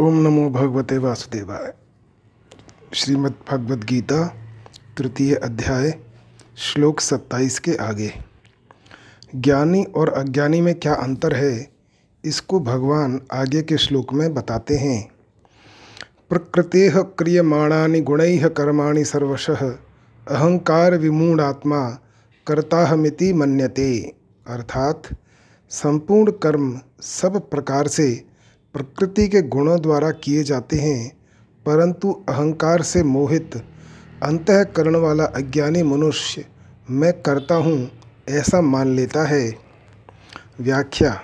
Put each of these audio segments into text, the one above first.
ओम नमो भगवते वासुदेवाय। श्रीमद् भगवद गीता, तृतीय अध्याय, श्लोक 27 के आगे। ज्ञानी और अज्ञानी में क्या अंतर है, इसको भगवान आगे के श्लोक में बताते हैं। प्रकृते क्रियमाणानि गुण कर्माणि सर्वशः, अहंकार विमूढ़ात्मा कर्ताहमिति मन्यते। अर्थात, संपूर्ण कर्म सब प्रकार से प्रकृति के गुणों द्वारा किए जाते हैं, परंतु अहंकार से मोहित, अंतकरण वाला अज्ञानी मनुष्य मैं करता हूँ, ऐसा मान लेता है। व्याख्या,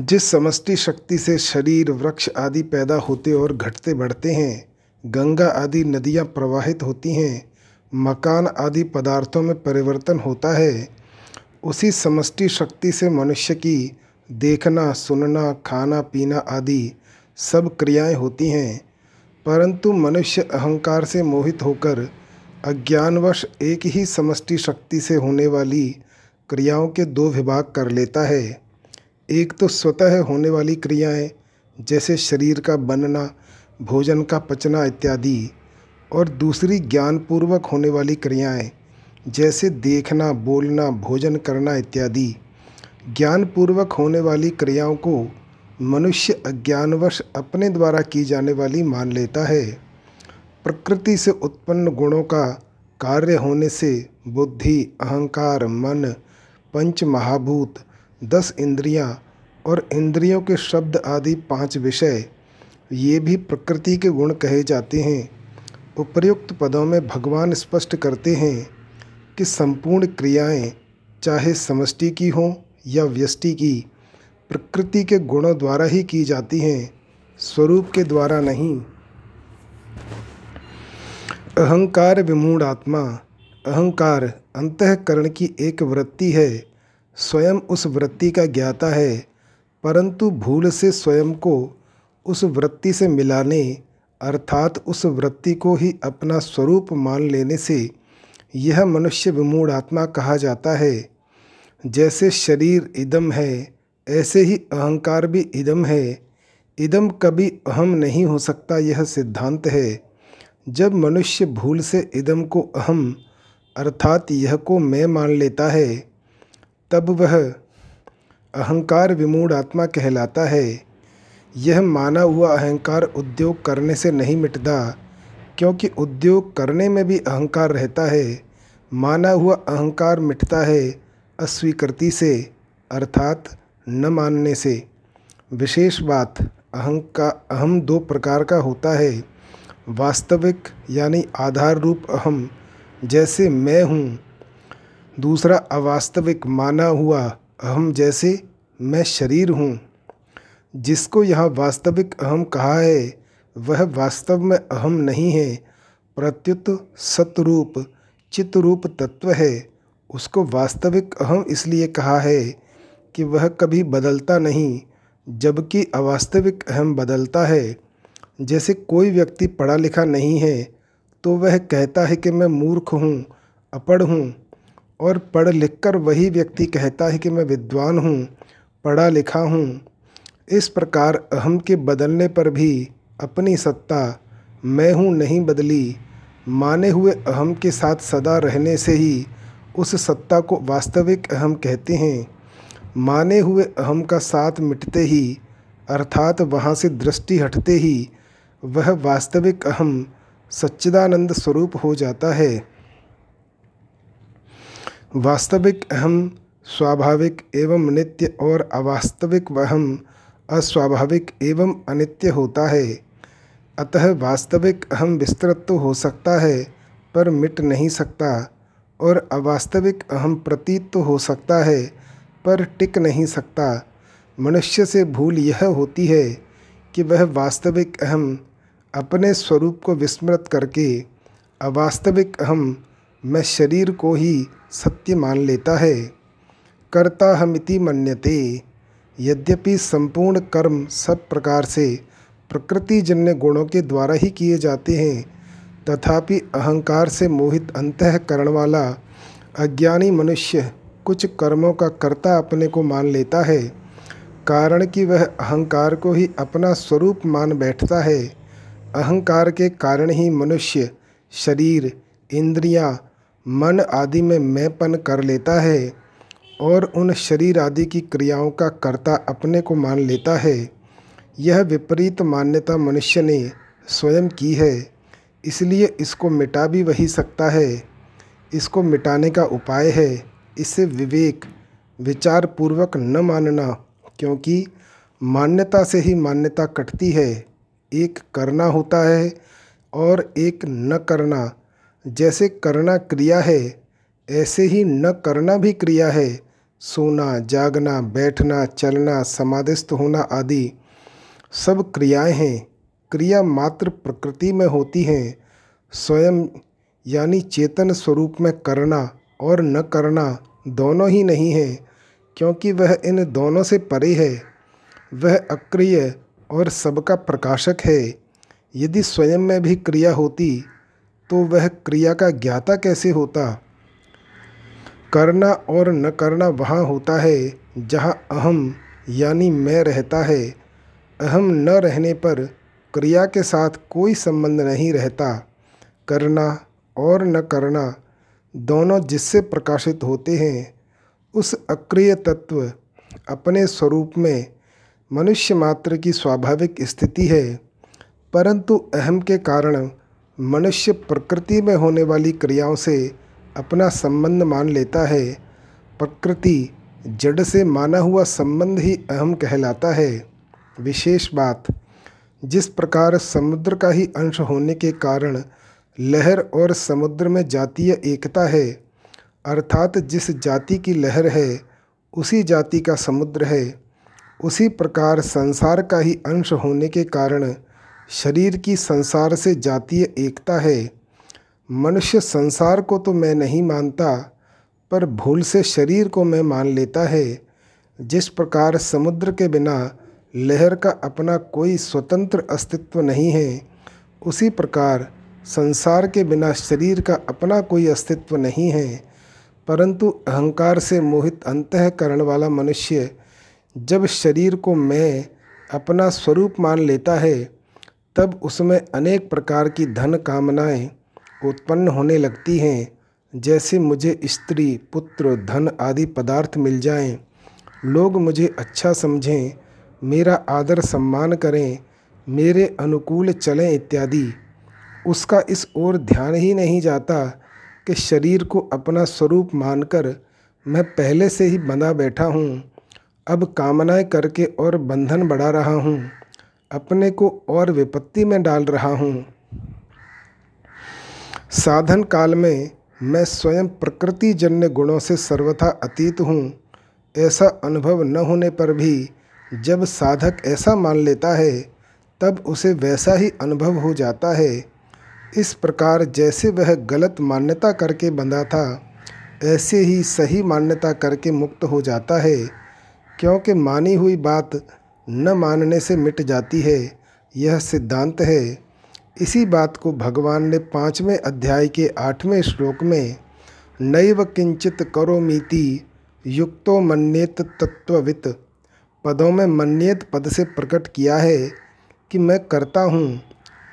जिस समष्टि शक्ति से शरीर, वृक्ष आदि पैदा होते और घटते बढ़ते हैं, गंगा आदि नदियाँ प्रवाहित होती हैं, मकान आदि पदार्थों में परिवर्तन होता है, उसी समष्टि शक्ति से मनुष्य की देखना, सुनना, खाना, पीना आदि सब क्रियाएँ होती हैं, परंतु मनुष्य अहंकार से मोहित होकर अज्ञानवश एक ही समष्टि शक्ति से होने वाली क्रियाओं के दो विभाग कर लेता है। एक तो स्वतः होने वाली क्रियाएँ, जैसे शरीर का बनना, भोजन का पचना इत्यादि, और दूसरी ज्ञानपूर्वक होने वाली क्रियाएँ, जैसे देखना, बोलना, भोजन करना इत्यादि। ज्ञानपूर्वक होने वाली क्रियाओं को मनुष्य अज्ञानवश अपने द्वारा की जाने वाली मान लेता है। प्रकृति से उत्पन्न गुणों का कार्य होने से बुद्धि, अहंकार, मन, पंच महाभूत, दस इंद्रियाँ और इंद्रियों के शब्द आदि पाँच विषय, ये भी प्रकृति के गुण कहे जाते हैं। उपर्युक्त पदों में भगवान स्पष्ट करते हैं कि संपूर्ण क्रियाएँ चाहे समष्टि की हों या व्यष्टि की प्रकृति के गुणों द्वारा ही की जाती हैं, स्वरूप के द्वारा नहीं। अहंकार विमूढ़ आत्मा, अहंकार अंतकरण की एक वृत्ति है, स्वयं उस वृत्ति का ज्ञाता है, परंतु भूल से स्वयं को उस वृत्ति से मिलाने, अर्थात उस वृत्ति को ही अपना स्वरूप मान लेने से यह मनुष्य विमूढ़ आत्मा कहा जाता है। जैसे शरीर इदम है, ऐसे ही अहंकार भी इदम है। इदम कभी अहम नहीं हो सकता, यह सिद्धांत है। जब मनुष्य भूल से इदम को अहम, अर्थात यह को मैं मान लेता है, तब वह अहंकार विमूढ़ आत्मा कहलाता है। यह माना हुआ अहंकार उद्योग करने से नहीं मिटता, क्योंकि उद्योग करने में भी अहंकार रहता है। माना हुआ अहंकार मिटता है अस्वीकृति से, अर्थात न मानने से। विशेष बात, अहं का, अहम दो प्रकार का होता है। वास्तविक यानी आधार रूप अहम, जैसे मैं हूँ। दूसरा, अवास्तविक माना हुआ, अहम जैसे मैं शरीर हूँ। जिसको यहाँ वास्तविक अहम कहा है, वह वास्तव में अहम नहीं है। प्रत्युत सतरूप, चित्तरूप तत्व है। उसको वास्तविक अहम इसलिए कहा है कि वह कभी बदलता नहीं, जबकि अवास्तविक अहम बदलता है। जैसे कोई व्यक्ति पढ़ा लिखा नहीं है तो वह कहता है कि मैं मूर्ख हूँ, अपढ़ हूँ, और पढ़ लिख कर वही व्यक्ति कहता है कि मैं विद्वान हूँ, पढ़ा लिखा हूँ। इस प्रकार अहम के बदलने पर भी अपनी सत्ता, मैं हूँ नहीं बदली, माने हुए अहम के साथ सदा रहने से ही उस सत्ता को वास्तविक अहम कहते हैं। माने हुए अहम का साथ मिटते ही, अर्थात वहाँ से दृष्टि हटते ही, वह वास्तविक अहम सच्चिदानंद स्वरूप हो जाता है। वास्तविक अहम स्वाभाविक एवं नित्य और अवास्तविक अहम अस्वाभाविक एवं अनित्य होता है। अतः वास्तविक अहम विस्तृत तो हो सकता है, पर मिट नहीं सकता। और अवास्तविक अहम प्रतीत तो हो सकता है, पर टिक नहीं सकता। मनुष्य से भूल यह होती है कि वह वास्तविक अहम अपने स्वरूप को विस्मृत करके अवास्तविक अहम मैं शरीर को ही सत्य मान लेता है। कर्ता हमिति मन्यते, यद्यपि संपूर्ण कर्म सब प्रकार से प्रकृतिजन्य गुणों के द्वारा ही किए जाते हैं तथापि अहंकार से मोहित अंतकरण वाला अज्ञानी मनुष्य कुछ कर्मों का कर्ता अपने को मान लेता है कारण कि वह अहंकार को ही अपना स्वरूप मान बैठता है। अहंकार के कारण ही मनुष्य शरीर इंद्रियाँ, मन आदि में मैंपन कर लेता है और उन शरीर आदि की क्रियाओं का कर्ता अपने को मान लेता है। यह विपरीत मान्यता मनुष्य ने स्वयं की है। इसलिए इसको मिटा भी वही सकता है। इसको मिटाने का उपाय है। इसे विवेक विचार पूर्वक न मानना, क्योंकि मान्यता से ही मान्यता कटती है। एक करना होता है और एक न करना। जैसे करना क्रिया है, ऐसे ही न करना भी क्रिया है। सोना, जागना, बैठना, चलना, समाधिस्थ होना आदि सब क्रियाएँ हैं। क्रिया मात्र प्रकृति में होती हैं। स्वयं यानी चेतन स्वरूप में करना और न करना दोनों ही नहीं है, क्योंकि वह इन दोनों से परे है। वह अक्रिय और सबका प्रकाशक है। यदि स्वयं में भी क्रिया होती तो वह क्रिया का ज्ञाता कैसे होता? करना और न करना वहाँ होता है, जहाँ अहम यानी मैं रहता है। अहम न रहने पर क्रिया के साथ कोई संबंध नहीं रहता। करना और न करना दोनों जिससे प्रकाशित होते हैं, उस अक्रिय तत्व अपने स्वरूप में मनुष्य मात्र की स्वाभाविक स्थिति है, परंतु अहम के कारण मनुष्य प्रकृति में होने वाली क्रियाओं से अपना संबंध मान लेता है। प्रकृति जड़ से माना हुआ संबंध ही अहम कहलाता है। विशेष बात जिस प्रकार समुद्र का ही अंश होने के कारण लहर और समुद्र में जातीय एकता है, अर्थात जिस जाति की लहर है, उसी जाति का समुद्र है। उसी प्रकार संसार का ही अंश होने के कारण शरीर की संसार से जातीय एकता है। मनुष्य संसार को तो मैं नहीं मानता, पर भूल से शरीर को मैं मान लेता है। जिस प्रकार समुद्र के बिना लहर का अपना कोई स्वतंत्र अस्तित्व नहीं है। उसी प्रकार संसार के बिना शरीर का अपना कोई अस्तित्व नहीं है। परंतु अहंकार से मोहित अंतकरण वाला मनुष्य जब शरीर को मैं अपना स्वरूप मान लेता है तब उसमें अनेक प्रकार की धन कामनाएँ उत्पन्न होने लगती हैं। जैसे मुझे स्त्री पुत्र धन आदि पदार्थ मिल जाएँ, लोग मुझे अच्छा समझें मेरा आदर सम्मान करें, मेरे अनुकूल चलें इत्यादि। उसका इस ओर ध्यान ही नहीं जाता कि शरीर को अपना स्वरूप मानकर मैं पहले से ही बंधा बैठा हूँ। अब कामनाएँ करके और बंधन बढ़ा रहा हूँ। अपने को और विपत्ति में डाल रहा हूँ। साधन काल में मैं स्वयं प्रकृति जन्य गुणों से सर्वथा अतीत हूँ। ऐसा अनुभव न होने पर भी जब साधक ऐसा मान लेता है, तब उसे वैसा ही अनुभव हो जाता है। इस प्रकार जैसे वह गलत मान्यता करके बंधा था, ऐसे ही सही मान्यता करके मुक्त हो जाता है, क्योंकि मानी हुई बात न मानने से मिट जाती है, यह सिद्धांत है। इसी बात को भगवान ने पाँचवें अध्याय के आठवें श्लोक में, नैव किंचित करोमीति युक्तो मन्येत तत्ववित पदों में मन्येत पद से प्रकट किया है कि मैं करता हूँ,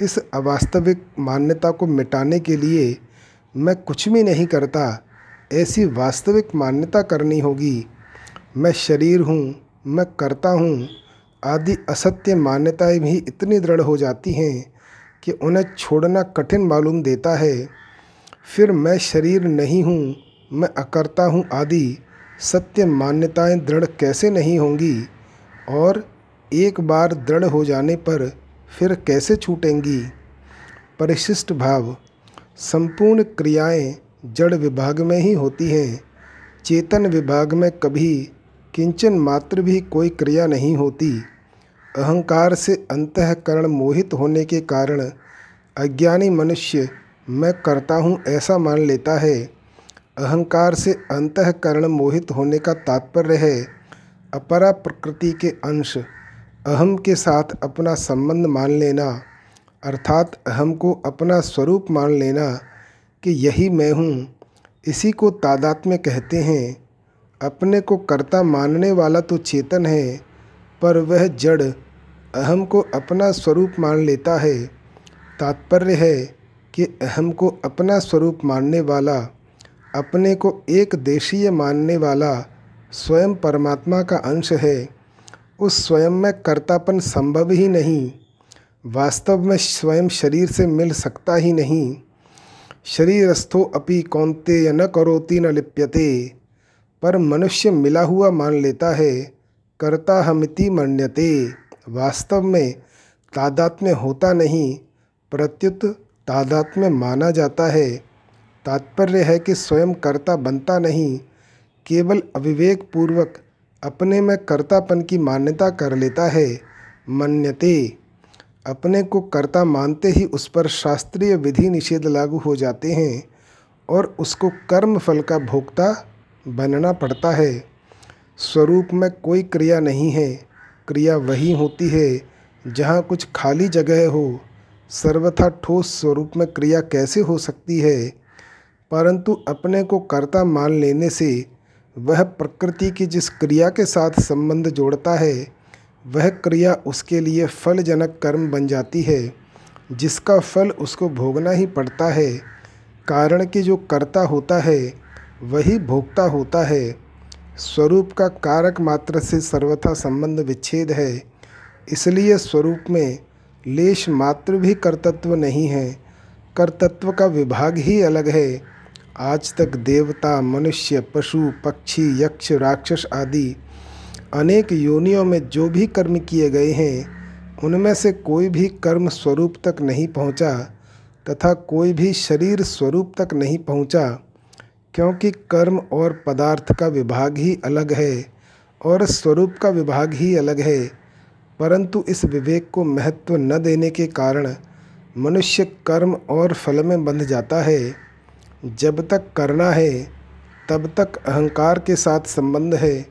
इस अवास्तविक मान्यता को मिटाने के लिए मैं कुछ भी नहीं करता, ऐसी वास्तविक मान्यता करनी होगी। मैं शरीर हूँ, मैं करता हूँ, आदि असत्य मान्यताएँ भी इतनी दृढ़ हो जाती हैं कि उन्हें छोड़ना कठिन मालूम देता है। फिर मैं शरीर नहीं हूँ, मैं अकर्ता हूँ आदि सत्य मान्यताएँ दृढ़ कैसे नहीं होंगी? और एक बार दृढ़ हो जाने पर फिर कैसे छूटेंगी? परिशिष्ट भाव, संपूर्ण क्रियाएँ जड़ विभाग में ही होती हैं। चेतन विभाग में कभी किंचन मात्र भी कोई क्रिया नहीं होती। अहंकार से अंतकरण मोहित होने के कारण अज्ञानी मनुष्य, मैं करता हूँ ऐसा मान लेता है। अहंकार से अंतकरण मोहित होने का तात्पर्य है। अपरा प्रकृति के अंश, अहम के साथ अपना संबंध मान लेना, अर्थात अहम को अपना स्वरूप मान लेना कि यही मैं हूँ, इसी को तादात्म्य कहते हैं। अपने को कर्ता मानने वाला तो चेतन है, पर वह जड़, अहम को अपना स्वरूप मान लेता है। तात्पर्य है कि अहम को अपना स्वरूप मानने वाला, अपने को एक देशीय मानने वाला स्वयं परमात्मा का अंश है, उस स्वयं में कर्तापन संभव ही नहीं। वास्तव में स्वयं शरीर से मिल सकता ही नहीं। शरीरस्थो अपि कौंते न करोति न लिप्यते, पर मनुष्य मिला हुआ मान लेता है कर्ता हमिति मन्यते। वास्तव में तादात्म्य होता नहीं, प्रत्युत तादात्म्य माना जाता है। तात्पर्य है कि स्वयं कर्ता बनता नहीं केवल अविवेक पूर्वक अपने में कर्तापन की मान्यता कर लेता है, मन्यते। अपने को कर्ता मानते ही उस पर शास्त्रीय विधि निषेध लागू हो जाते हैं और उसको कर्म फल का भोक्ता बनना पड़ता है। स्वरूप में कोई क्रिया नहीं है, क्रिया वही होती है जहाँ कुछ खाली जगह हो। सर्वथा ठोस स्वरूप में क्रिया कैसे हो सकती है? परंतु अपने को कर्ता मान लेने से वह प्रकृति की जिस क्रिया के साथ संबंध जोड़ता है, वह क्रिया उसके लिए फलजनक कर्म बन जाती है, जिसका फल उसको भोगना ही पड़ता है। कारण कि जो कर्ता होता है, वही भोगता होता है। स्वरूप का कारक मात्र से सर्वथा संबंध विच्छेद है। इसलिए स्वरूप में लेश मात्र भी कर्तत्व नहीं है। कर्तत्व का विभाग ही अलग है। आज तक देवता, मनुष्य, पशु, पक्षी, यक्ष, राक्षस आदि अनेक योनियों में जो भी कर्म किए गए हैं, उनमें से कोई भी कर्म स्वरूप तक नहीं पहुँचा तथा कोई भी शरीर स्वरूप तक नहीं पहुँचा, क्योंकि कर्म और पदार्थ का विभाग ही अलग है और स्वरूप का विभाग ही अलग है। परंतु इस विवेक को महत्व न देने के कारण मनुष्य कर्म और फल में बंध जाता है। जब तक करना है, तब तक अहंकार के साथ संबंध है,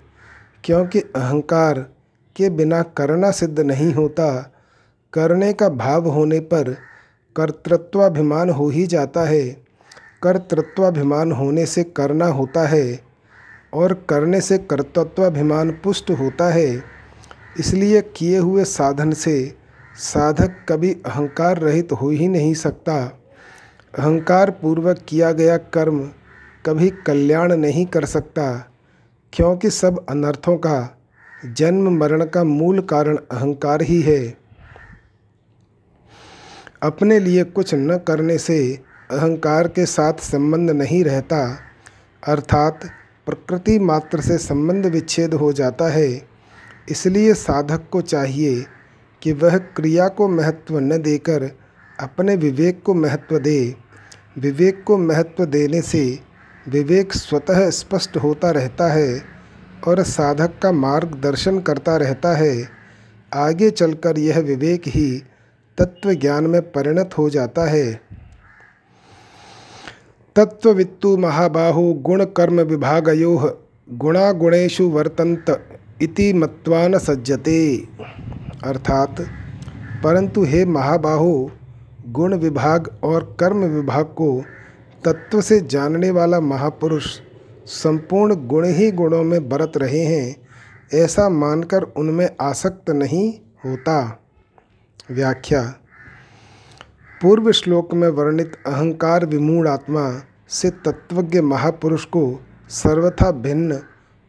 क्योंकि अहंकार के बिना करना सिद्ध नहीं होता। करने का भाव होने पर कर्तृत्वाभिमान हो ही जाता है। कर्तृत्वाभिमान होने से करना होता है, और करने से कर्तृत्वाभिमान पुष्ट होता है। इसलिए किए हुए साधन से साधक कभी अहंकार रहित हो ही नहीं सकता। अहंकार पूर्वक किया गया कर्म कभी कल्याण नहीं कर सकता, क्योंकि सब अनर्थों का जन्म मरण का मूल कारण अहंकार ही है। अपने लिए कुछ न करने से अहंकार के साथ संबंध नहीं रहता, अर्थात प्रकृति मात्र से संबंध विच्छेद हो जाता है। इसलिए साधक को चाहिए कि वह क्रिया को महत्व न देकर अपने विवेक को महत्व दे। विवेक को महत्व देने से विवेक स्वतः स्पष्ट होता रहता है और साधक का मार्गदर्शन करता रहता है। आगे चलकर यह विवेक ही तत्व ज्ञान में परिणत हो जाता है। तत्ववित्तु महाबाहु गुण कर्म विभागयो गुणागुणेशु वर्तंत इति मत्वा न सज्जते। अर्थात, परंतु हे महाबाहु गुण विभाग और कर्म विभाग को तत्व से जानने वाला महापुरुष संपूर्ण गुण ही गुणों में बरत रहे हैं, ऐसा मानकर उनमें आसक्त नहीं होता। व्याख्या, पूर्व श्लोक में वर्णित अहंकार विमूढ़ आत्मा से तत्वज्ञ महापुरुष को सर्वथा भिन्न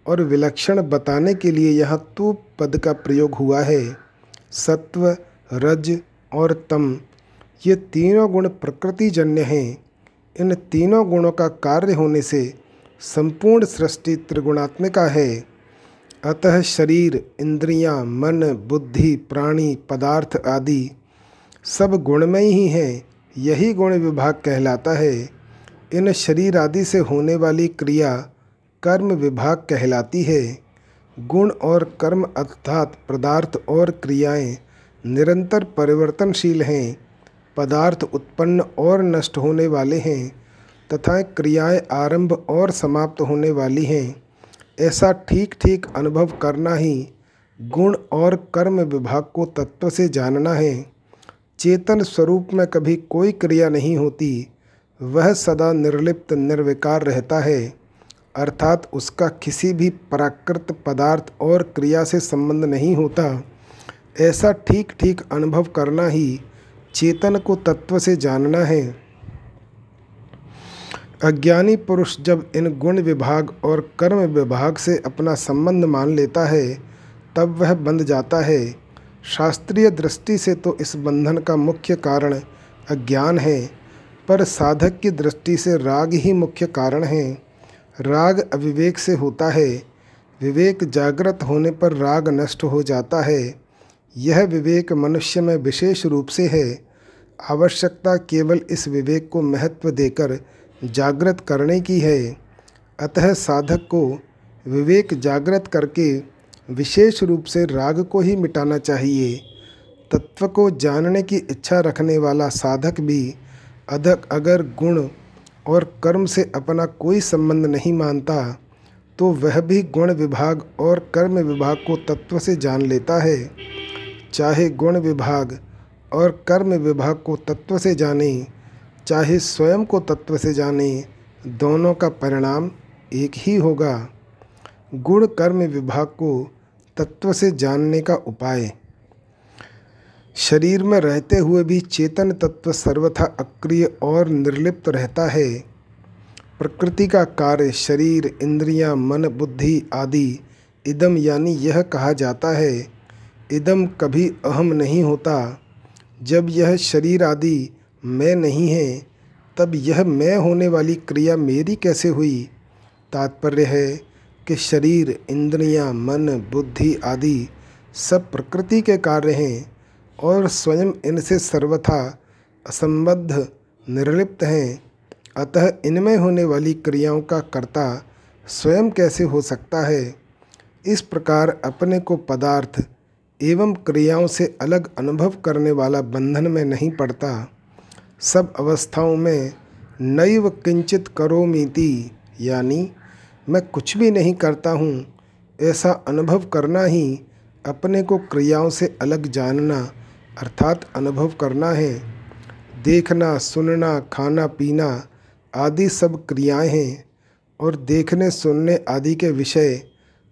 और विलक्षण बताने के लिए यहाँ तू पद का प्रयोग हुआ है। सत्व, रज और तम ये तीनों गुण प्रकृति जन्य हैं। इन तीनों गुणों का कार्य होने से संपूर्ण सृष्टि त्रिगुणात्मिका है। अतः शरीर इंद्रियाँ, मन बुद्धि प्राणी पदार्थ आदि सब गुणमय ही हैं। यही गुण विभाग कहलाता है। इन शरीर आदि से होने वाली क्रिया कर्म विभाग कहलाती है। गुण और कर्म अर्थात पदार्थ और क्रियाएँ निरंतर परिवर्तनशील हैं। पदार्थ उत्पन्न और नष्ट होने वाले हैं तथा क्रियाएँ आरंभ और समाप्त होने वाली हैं। ऐसा ठीक ठीक अनुभव करना ही गुण और कर्म विभाग को तत्व से जानना है। चेतन स्वरूप में कभी कोई क्रिया नहीं होती, वह सदा निर्लिप्त, निर्विकार रहता है। अर्थात उसका किसी भी प्राकृत पदार्थ और क्रिया से संबंध नहीं होता। ऐसा ठीक ठीक अनुभव करना ही चेतन को तत्व से जानना है। अज्ञानी पुरुष जब इन गुण विभाग और कर्म विभाग से अपना संबंध मान लेता है, तब वह बंध जाता है। शास्त्रीय दृष्टि से तो इस बंधन का मुख्य कारण अज्ञान है, पर साधक की दृष्टि से राग ही मुख्य कारण है। राग अविवेक से होता है। विवेक जागृत होने पर राग नष्ट हो जाता है। यह विवेक मनुष्य में विशेष रूप से है। आवश्यकता केवल इस विवेक को महत्व देकर जागृत करने की है। अतः साधक को विवेक जागृत करके विशेष रूप से राग को ही मिटाना चाहिए। तत्व को जानने की इच्छा रखने वाला साधक भी अधक अगर गुण और कर्म से अपना कोई संबंध नहीं मानता तो वह भी गुण विभाग और कर्म विभाग को तत्व से जान लेता है। चाहे गुण विभाग और कर्म विभाग को तत्व से जाने चाहे स्वयं को तत्व से जाने दोनों का परिणाम एक ही होगा। गुण कर्म विभाग को तत्व से जानने का उपाय। शरीर में रहते हुए भी चेतन तत्व सर्वथा अक्रिय और निर्लिप्त रहता है। प्रकृति का कार्य शरीर इंद्रियाँ, मन बुद्धि आदि इदम यानी यह कहा जाता है। इदम कभी अहम नहीं होता। जब यह शरीर आदि मैं नहीं है तब यह मैं होने वाली क्रिया मेरी कैसे हुई? तात्पर्य है कि शरीर इंद्रियाँ, मन बुद्धि आदि सब प्रकृति के कार्य हैं और स्वयं इनसे सर्वथा असंबद्ध निर्लिप्त हैं। अतः इनमें होने वाली क्रियाओं का कर्ता स्वयं कैसे हो सकता है? इस प्रकार अपने को पदार्थ एवं क्रियाओं से अलग अनुभव करने वाला बंधन में नहीं पड़ता। सब अवस्थाओं में नैव किंचित करोमीति, यानी मैं कुछ भी नहीं करता हूँ, ऐसा अनुभव करना ही अपने को क्रियाओं से अलग जानना, अर्थात अनुभव करना है। देखना, सुनना, खाना, पीना आदि सब क्रियाएँ हैं, और देखने सुनने आदि के विषय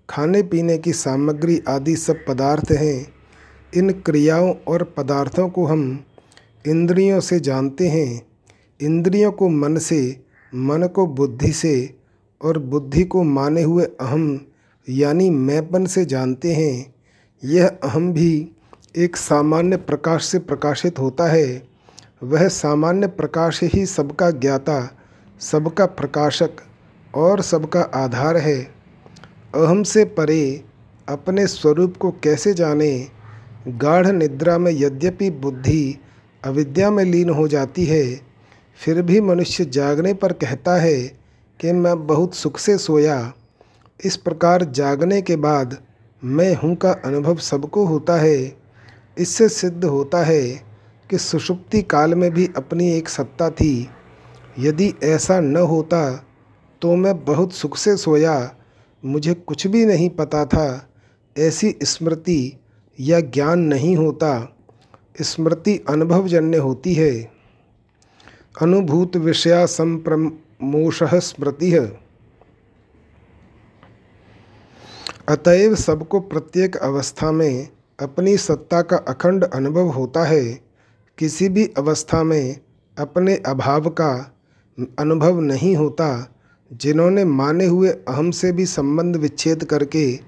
खाने पीने की सामग्री आदि सब पदार्थ हैं। इन क्रियाओं और पदार्थों को हम इंद्रियों से जानते हैं। इंद्रियों को मन से, मन को बुद्धि से और बुद्धि को माने हुए अहम यानी मैंपन से जानते हैं। यह अहम भी एक सामान्य प्रकाश से प्रकाशित होता है। वह सामान्य प्रकाश ही सबका ज्ञाता, सबका प्रकाशक और सबका आधार है। अहम से परे अपने स्वरूप को कैसे जाने, गाढ़ निद्रा में यद्यपि बुद्धि अविद्या में लीन हो जाती है, फिर भी मनुष्य जागने पर कहता है कि मैं बहुत सुख से सोया। इस प्रकार जागने के बाद मैं हूँ का अनुभव सबको होता है। इससे सिद्ध होता है कि सुषुप्ति काल में भी अपनी एक सत्ता थी। यदि ऐसा न होता तो मैं बहुत सुख से सोया। मुझे कुछ भी नहीं पता था। ऐसी स्मृति या ज्ञान नहीं होता। स्मृति अनुभवजन्य होती है। अनुभूत विषया संप्रमोश स्मृति। है अतएव सबको प्रत्येक अवस्था में अपनी सत्ता का अखंड अनुभव होता है। किसी भी अवस्था में अपने अभाव का अनुभव नहीं होता। जिन्होंने माने हुए अहम से भी संबंध विच्छेद करके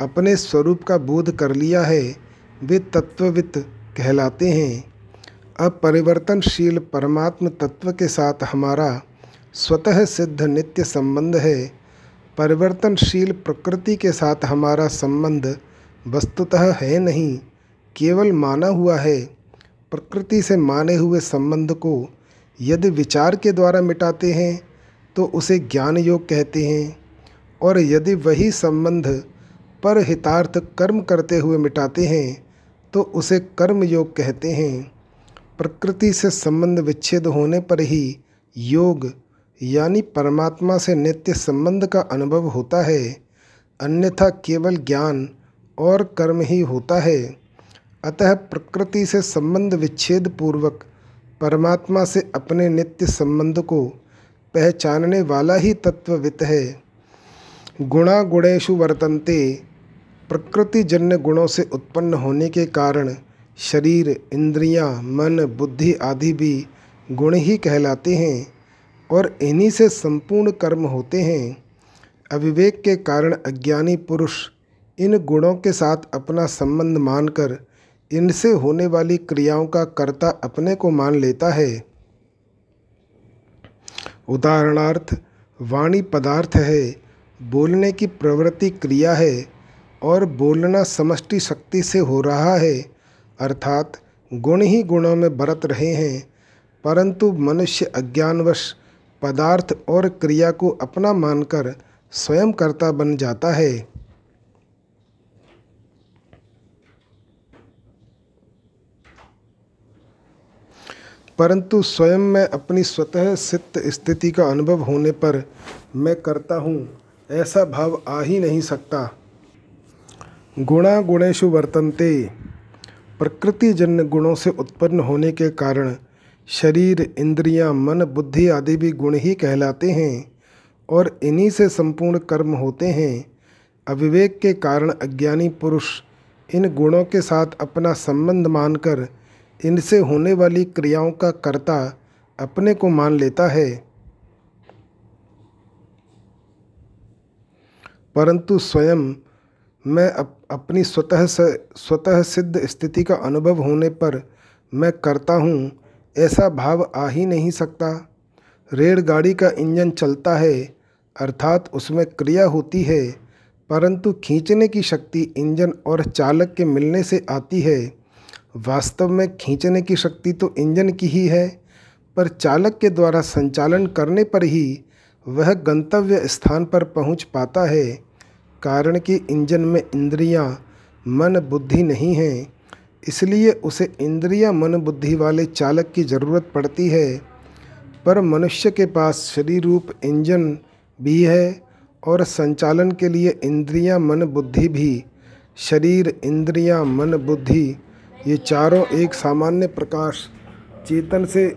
अपने स्वरूप का बोध कर लिया है, वे तत्ववित कहलाते हैं। अब परिवर्तनशील परमात्म तत्व के साथ हमारा स्वतः सिद्ध नित्य संबंध है। परिवर्तनशील प्रकृति के साथ हमारा संबंध वस्तुतः है नहीं, केवल माना हुआ है। प्रकृति से माने हुए संबंध को यदि विचार के द्वारा मिटाते हैं तो उसे ज्ञान योग कहते हैं। और यदि वही संबंध पर हितार्थ कर्म करते हुए मिटाते हैं तो उसे कर्म योग कहते हैं। प्रकृति से संबंध विच्छेद होने पर ही योग, यानी परमात्मा से नित्य संबंध का अनुभव होता है। अन्यथा केवल ज्ञान और कर्म ही होता है। अतः प्रकृति से संबंध विच्छेद पूर्वक परमात्मा से अपने नित्य संबंध को पहचानने वाला ही तत्ववित है। गुणा गुणेशु वर्तन्ते प्रकृतिजन्य गुणों से उत्पन्न होने के कारण शरीर इंद्रियाँ, मन बुद्धि आदि भी गुण ही कहलाते हैं और इन्हीं से संपूर्ण कर्म होते हैं। अविवेक के कारण अज्ञानी पुरुष इन गुणों के साथ अपना संबंध मानकर इनसे होने वाली क्रियाओं का कर्ता अपने को मान लेता है। उदाहरणार्थ, वाणी पदार्थ है, बोलने की प्रवृत्ति क्रिया है, और बोलना समष्टि शक्ति से हो रहा है, अर्थात गुण ही गुणों में बरत रहे हैं, परंतु मनुष्य अज्ञानवश पदार्थ और क्रिया को अपना मानकर स्वयं कर्ता बन जाता है। परंतु स्वयं में अपनी स्वतः सिद्ध स्थिति का अनुभव होने पर मैं करता हूँ ऐसा भाव आ ही नहीं सकता। गुणा गुणेशु वर्तन्ते। प्रकृतिजन्य गुणों से उत्पन्न होने के कारण शरीर इंद्रियाँ, मन बुद्धि आदि भी गुण ही कहलाते हैं और इन्हीं से संपूर्ण कर्म होते हैं। अविवेक के कारण अज्ञानी पुरुष इन गुणों के साथ अपना संबंध मानकर इनसे होने वाली क्रियाओं का कर्ता अपने को मान लेता है। परंतु स्वयं मैं अप, अपनी स्वतः से स्वतः सिद्ध स्थिति का अनुभव होने पर मैं करता हूँ ऐसा भाव आ ही नहीं सकता। रेलगाड़ी का इंजन चलता है अर्थात उसमें क्रिया होती है परंतु खींचने की शक्ति इंजन और चालक के मिलने से आती है। वास्तव में खींचने की शक्ति तो इंजन की ही है पर चालक के द्वारा संचालन करने पर ही वह गंतव्य स्थान पर पहुँच पाता है। कारण कि इंजन में इंद्रियाँ, मन बुद्धि नहीं हैं इसलिए उसे इंद्रियाँ, मन बुद्धि वाले चालक की ज़रूरत पड़ती है। पर मनुष्य के पास शरीर रूप इंजन भी है और संचालन के लिए इंद्रियाँ, मन बुद्धि भी। शरीर इंद्रियाँ, मन बुद्धि ये चारों एक सामान्य प्रकाश चेतन से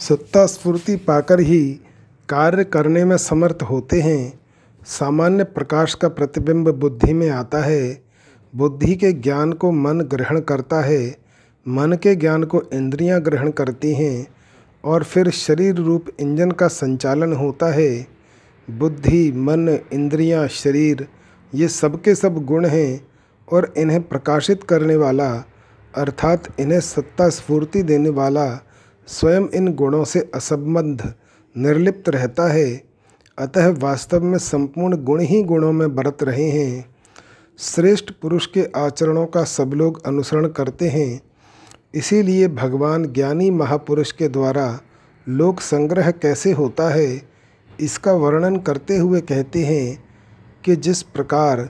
सत्ता स्फूर्ति पाकर ही कार्य करने में समर्थ होते हैं। सामान्य प्रकाश का प्रतिबिंब बुद्धि में आता है। बुद्धि के ज्ञान को मन ग्रहण करता है। मन के ज्ञान को इंद्रियाँ ग्रहण करती हैं और फिर शरीर रूप इंजन का संचालन होता है। बुद्धि मन इंद्रियाँ, शरीर ये सबके सब गुण हैं। और इन्हें प्रकाशित करने वाला, अर्थात इन्हें सत्ता स्फूर्ति देने वाला, स्वयं इन गुणों से असंबद्ध, निर्लिप्त रहता है। अतः वास्तव में संपूर्ण गुण ही गुणों में बरत रहे हैं। श्रेष्ठ पुरुष के आचरणों का सब लोग अनुसरण करते हैं। इसीलिए भगवान ज्ञानी महापुरुष के द्वारा लोक संग्रह कैसे होता है, इसका वर्णन करते हुए कहते हैं कि जिस प्रकार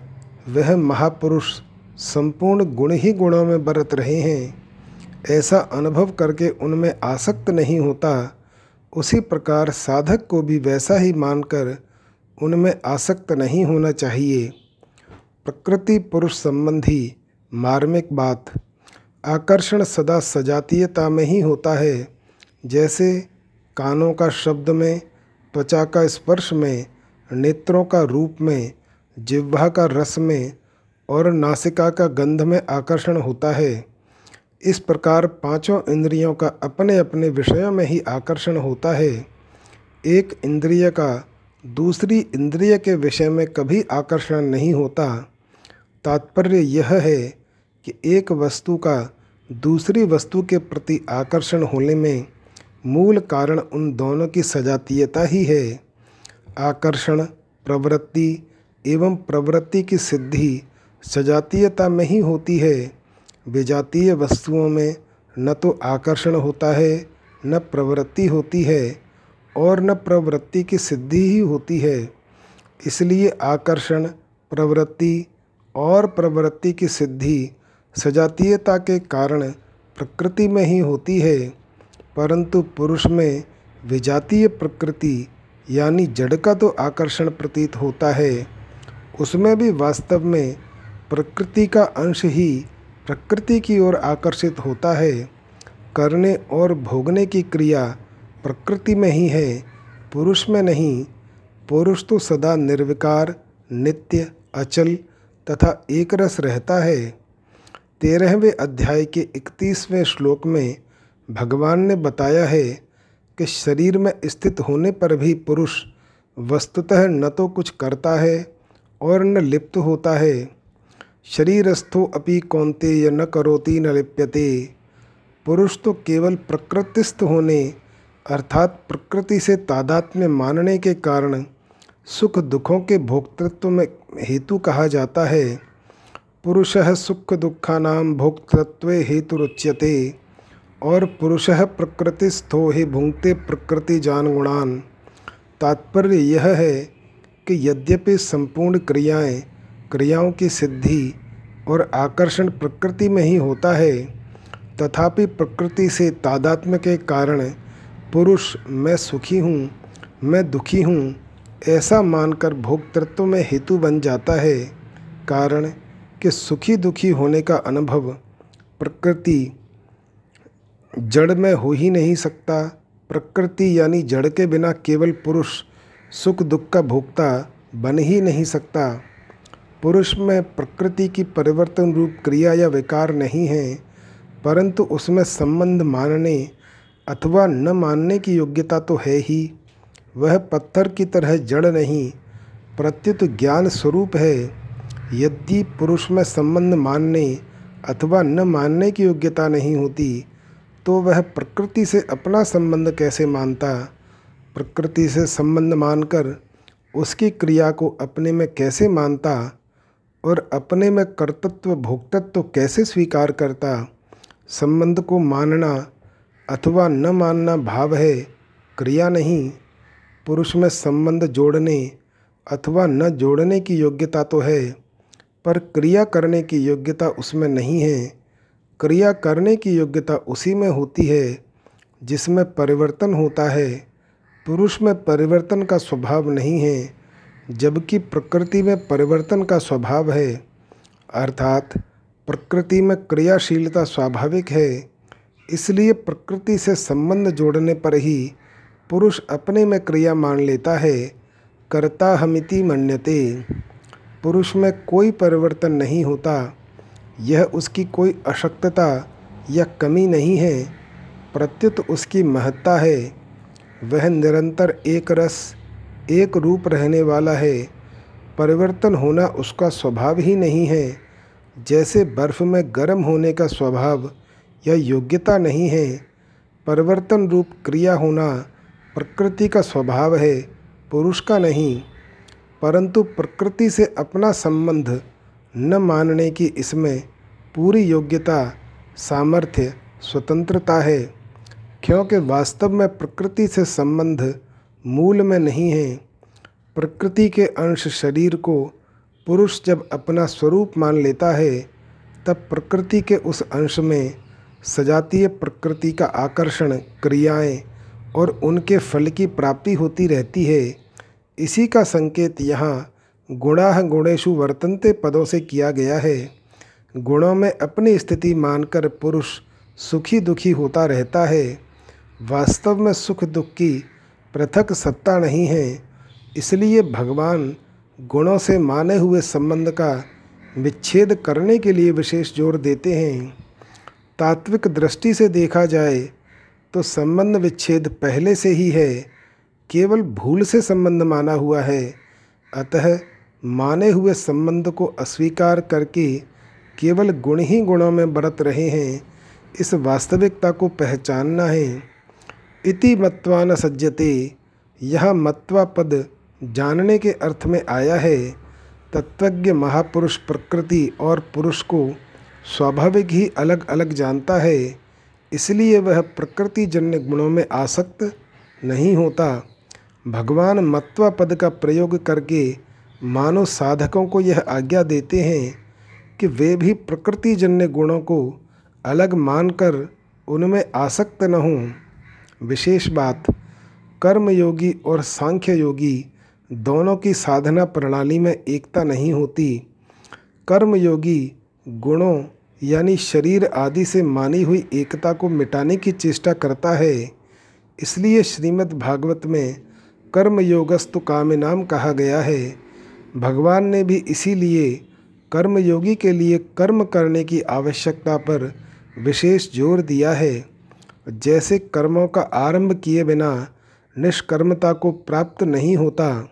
वह महापुरुष संपूर्ण गुण ही गुणों में बरत रहे हैं। ऐसा अनुभव करके उनमें आसक्त नहीं होता। उसी प्रकार साधक को भी वैसा ही मानकर उनमें आसक्त नहीं होना चाहिए। प्रकृति पुरुष संबंधी मार्मिक बात, आकर्षण सदा सजातीयता में ही होता है। जैसे कानों का शब्द में, त्वचा का स्पर्श में, नेत्रों का रूप में, जिह्वा का रस में और नासिका का गंध में आकर्षण होता है। इस प्रकार पाँचों इंद्रियों का अपने अपने विषयों में ही आकर्षण होता है। एक इंद्रिय का दूसरी इंद्रिय के विषय में कभी आकर्षण नहीं होता। तात्पर्य यह है कि एक वस्तु का दूसरी वस्तु के प्रति आकर्षण होने में मूल कारण उन दोनों की सजातीयता ही है। आकर्षण, प्रवृत्ति एवं प्रवृत्ति की सिद्धि सजातीयता में ही होती है। विजातीय वस्तुओं में न तो आकर्षण होता है, न प्रवृत्ति होती है और न प्रवृत्ति की सिद्धि ही होती है। इसलिए आकर्षण, प्रवृत्ति और प्रवृत्ति की सिद्धि सजातीयता के कारण प्रकृति में ही होती है। परंतु पुरुष में विजातीय प्रकृति यानी जड़ का तो आकर्षण प्रतीत होता है। उसमें भी वास्तव में प्रकृति का अंश ही प्रकृति की ओर आकर्षित होता है। करने और भोगने की क्रिया प्रकृति में ही है, पुरुष में नहीं। पुरुष तो सदा निर्विकार, नित्य, अचल तथा एक रस रहता है। तेरहवें अध्याय के इकतीसवें श्लोक में भगवान ने बताया है कि शरीर में स्थित होने पर भी पुरुष वस्तुतः न तो कुछ करता है और न लिप्त होता है। शरीरस्थो अपि कौनते य न करोति न लिप्यते। पुरुष तो केवल प्रकृतिस्थ होने, अर्थात प्रकृति से तादात्म्य मानने के कारण सुख दुखों के भोक्तृत्व में हेतु कहा जाता है। पुरुष सुख दुखानाम भोक्तृत्व हेतु रुच्यते, और पुरुष प्रकृतिस्थो ही भुंगते प्रकृति जान गुणान तात्पर्य यह है कि यद्यपि संपूर्ण क्रियाएँ क्रियाओं की सिद्धि और आकर्षण प्रकृति में ही होता है, तथापि प्रकृति से तादात्म्य के कारण पुरुष मैं सुखी हूँ, मैं दुखी हूँ, ऐसा मानकर भोक्तृत्व में हेतु बन जाता है। कारण कि सुखी दुखी होने का अनुभव प्रकृति जड़ में हो ही नहीं सकता। प्रकृति यानी जड़ के बिना केवल पुरुष सुख दुख का भोक्ता बन ही नहीं सकता। पुरुष में प्रकृति की परिवर्तन रूप क्रिया या विकार नहीं है, परंतु उसमें संबंध मानने अथवा न मानने की योग्यता तो है ही। वह पत्थर की तरह जड़ नहीं, प्रत्युत ज्ञान स्वरूप है। यदि पुरुष में संबंध मानने अथवा न मानने की योग्यता नहीं होती तो वह प्रकृति से अपना संबंध कैसे मानता? प्रकृति से संबंध मानकर उसकी क्रिया को अपने में कैसे मानता? और अपने में कर्तृत्व, भोक्तत्व कैसे स्वीकार करता? संबंध को मानना अथवा न मानना भाव है, क्रिया नहीं। पुरुष में संबंध जोड़ने अथवा न जोड़ने की योग्यता तो है, पर क्रिया करने की योग्यता उसमें नहीं है। क्रिया करने की योग्यता उसी में होती है, जिसमें परिवर्तन होता है। पुरुष में परिवर्तन का स्वभाव नहीं है। जबकि प्रकृति में परिवर्तन का स्वभाव है, अर्थात प्रकृति में क्रियाशीलता स्वाभाविक है, इसलिए प्रकृति से संबंध जोड़ने पर ही पुरुष अपने में क्रिया मान लेता है कर्ता हमिति मन्यते। पुरुष में कोई परिवर्तन नहीं होता, यह उसकी कोई अशक्तता या कमी नहीं है, प्रत्युत उसकी महत्ता है, वह निरंतर एक रस एक रूप रहने वाला है, परिवर्तन होना उसका स्वभाव ही नहीं है। जैसे बर्फ़ में गर्म होने का स्वभाव या योग्यता नहीं है, परिवर्तन रूप क्रिया होना प्रकृति का स्वभाव है, पुरुष का नहीं। परंतु प्रकृति से अपना संबंध न मानने की इसमें पूरी योग्यता, सामर्थ्य, स्वतंत्रता है। क्योंकि वास्तव में प्रकृति से संबंध मूल में नहीं है। प्रकृति के अंश शरीर को पुरुष जब अपना स्वरूप मान लेता है, तब प्रकृति के उस अंश में सजातीय प्रकृति का आकर्षण, क्रियाएँ और उनके फल की प्राप्ति होती रहती है। इसी का संकेत यहाँ गुणाह गुणेशु वर्तनते पदों से किया गया है। गुणों में अपनी स्थिति मानकर पुरुष सुखी दुखी होता रहता है। वास्तव में सुख दुख की पृथक सत्ता नहीं है, इसलिए भगवान गुणों से माने हुए संबंध का विच्छेद करने के लिए विशेष ज़ोर देते हैं। तात्विक दृष्टि से देखा जाए तो संबंध विच्छेद पहले से ही है, केवल भूल से संबंध माना हुआ है। अतः माने हुए संबंध को अस्वीकार करके केवल गुण ही गुणों में बरत रहे हैं, इस वास्तविकता को पहचानना है। इति मत्वा न सज्जते। यह मत्वा पद जानने के अर्थ में आया है। तत्वज्ञ महापुरुष प्रकृति और पुरुष को स्वाभाविक ही अलग अलग जानता है। इसलिए वह प्रकृति जन्य गुणों में आसक्त नहीं होता। भगवान मत्वा पद का प्रयोग करके मानव साधकों को यह आज्ञा देते हैं कि वे भी प्रकृति जन्य गुणों को अलग मानकर उनमें आसक्त न हों। विशेष बात कर्म योगी और सांख्य योगी दोनों की साधना प्रणाली में एकता नहीं होती। कर्म योगी गुणों यानी शरीर आदि से मानी हुई एकता को मिटाने की चेष्टा करता है। इसलिए श्रीमद् भागवत में कर्मयोगस्तु कामिनाम कहा गया है। भगवान ने भी इसीलिए कर्मयोगी के लिए कर्म करने की आवश्यकता पर विशेष ज़ोर दिया है। जैसे कर्मों का आरंभ किए बिना निष्कर्मता को प्राप्त नहीं होता,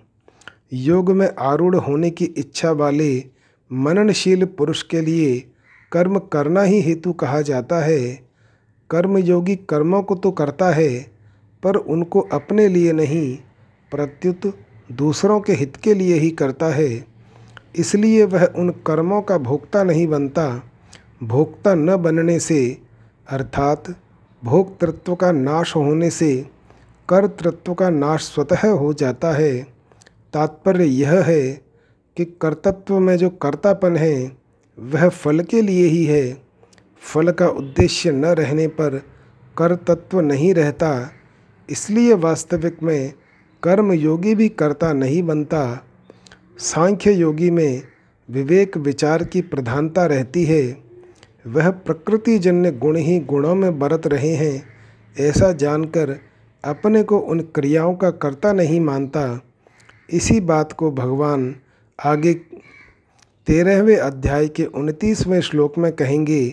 योग में आरूढ़ होने की इच्छा वाले मननशील पुरुष के लिए कर्म करना ही हेतु कहा जाता है। कर्मयोगी कर्मों को तो करता है, पर उनको अपने लिए नहीं, प्रत्युत दूसरों के हित के लिए ही करता है। इसलिए वह उन कर्मों का भोक्ता नहीं बनता। भोक्ता न बनने से, अर्थात भोक्तृत्व का नाश होने से कर्तृत्व का नाश स्वतः हो जाता है। तात्पर्य यह है कि कर्तत्व में जो कर्तापन है, वह फल के लिए ही है। फल का उद्देश्य न रहने पर कर्तत्व नहीं रहता, इसलिए वास्तविक में कर्म योगी भी कर्ता नहीं बनता। सांख्य योगी में विवेक विचार की प्रधानता रहती है। वह प्रकृति जन्य गुण ही गुणों में बरत रहे हैं, ऐसा जानकर अपने को उन क्रियाओं का कर्ता नहीं मानता। इसी बात को भगवान आगे तेरहवें अध्याय के उनतीसवें श्लोक में कहेंगे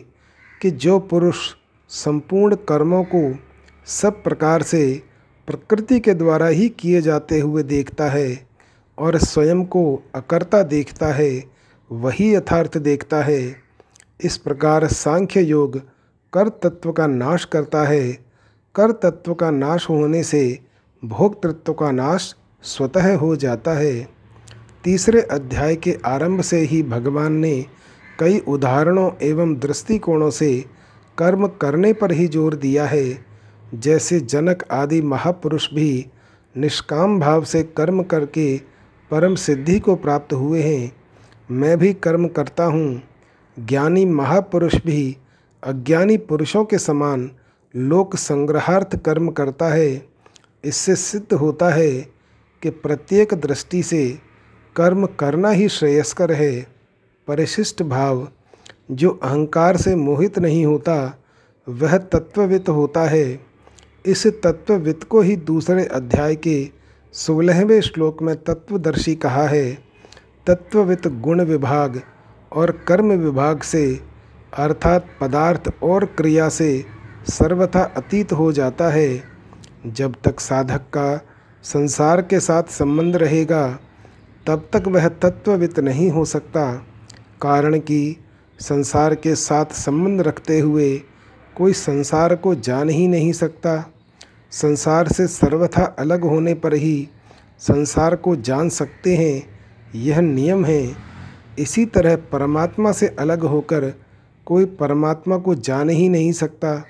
कि जो पुरुष संपूर्ण कर्मों को सब प्रकार से प्रकृति के द्वारा ही किए जाते हुए देखता है और स्वयं को अकर्ता देखता है, वही यथार्थ देखता है। इस प्रकार सांख्य योग कर तत्व का नाश करता है। कर तत्व का नाश होने से भोक्तृत्व का नाश स्वतः हो जाता है। तीसरे अध्याय के आरंभ से ही भगवान ने कई उदाहरणों एवं दृष्टिकोणों से कर्म करने पर ही ज़ोर दिया है। जैसे जनक आदि महापुरुष भी निष्काम भाव से कर्म करके परम सिद्धि को प्राप्त हुए हैं। मैं भी कर्म करता हूँ। ज्ञानी महापुरुष भी अज्ञानी पुरुषों के समान लोक संग्रहार्थ कर्म करता है। इससे सिद्ध होता है कि प्रत्येक दृष्टि से कर्म करना ही श्रेयस्कर है। परिशिष्ट भाव, जो अहंकार से मोहित नहीं होता, वह तत्ववित होता है। इस तत्ववित को ही दूसरे अध्याय के सोलहवें श्लोक में तत्वदर्शी कहा है। तत्ववित गुण विभाग और कर्म विभाग से, अर्थात पदार्थ और क्रिया से सर्वथा अतीत हो जाता है। जब तक साधक का संसार के साथ संबंध रहेगा, तब तक वह तत्ववित नहीं हो सकता। कारण कि संसार के साथ संबंध रखते हुए कोई संसार को जान ही नहीं सकता। संसार से सर्वथा अलग होने पर ही संसार को जान सकते हैं, यह नियम है। इसी तरह परमात्मा से अलग होकर कोई परमात्मा को जान ही नहीं सकता।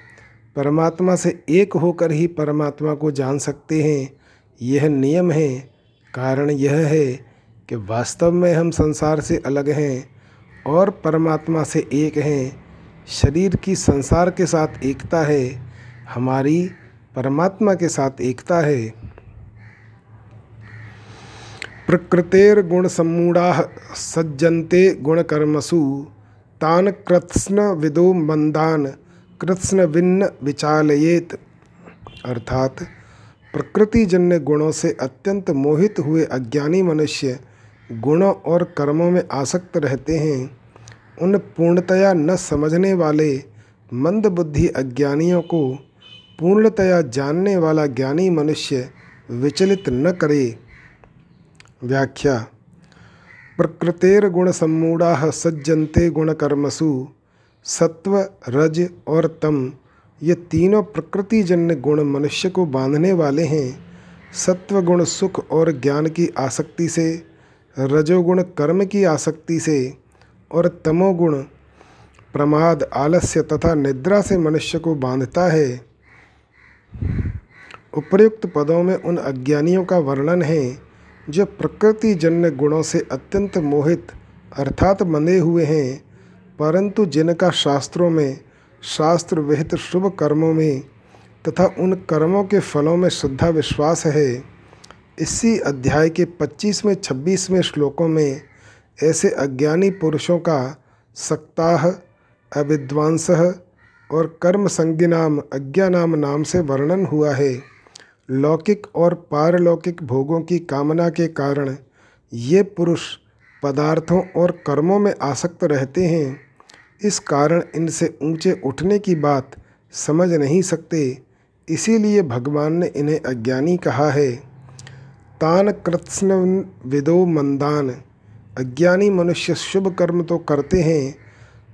परमात्मा से एक होकर ही परमात्मा को जान सकते हैं। यह नियम है। कारण यह है कि वास्तव में हम संसार से अलग हैं और परमात्मा से एक हैं। शरीर की संसार के साथ एकता है। हमारी परमात्मा के साथ एकता है। प्रकृतेर्गुणसम्मूढ़ा सज्जन्ते गुणकर्मसु। तान कृत्स्न विदो मंदान कृत्स्न विन्न विचालयेत। अर्थात, प्रकृतिजन्य गुणों से अत्यंत मोहित हुए अज्ञानी मनुष्य गुणों और कर्मों में आसक्त रहते हैं। उन पूर्णतया न समझने वाले मंद बुद्धि अज्ञानियों को पूर्णतया जानने वाला ज्ञानी मनुष्य विचलित न करे। व्याख्या। प्रकृतेर्गुणसम्मूढ़ा सज्जनते गुणकर्मसु, सत्व, रज और तम, ये तीनों प्रकृतिजन्य गुण मनुष्य को बांधने वाले हैं। सत्व गुण सुख और ज्ञान की आसक्ति से, रजोगुण कर्म की आसक्ति से, और तमोगुण प्रमाद, आलस्य तथा निद्रा से मनुष्य को बांधता है। उपर्युक्त पदों में उन अज्ञानियों का वर्णन है। जो प्रकृति जन्य गुणों से अत्यंत मोहित अर्थात बंधे हुए हैं, परंतु जिनका शास्त्रों में शास्त्र विहित शुभ कर्मों में तथा उन कर्मों के फलों में श्रद्धा विश्वास है, इसी अध्याय के 25वें 26वें श्लोकों में ऐसे अज्ञानी पुरुषों का सक्ताह, अविद्वांस और कर्म संज्ञानाम अज्ञानाम नाम से वर्णन हुआ है। लौकिक और पारलौकिक भोगों की कामना के कारण ये पुरुष पदार्थों और कर्मों में आसक्त रहते हैं। इस कारण इनसे ऊँचे उठने की बात समझ नहीं सकते, इसीलिए भगवान ने इन्हें अज्ञानी कहा है। तान कृत्स्न विदो मंदान। अज्ञानी मनुष्य शुभ कर्म तो करते हैं,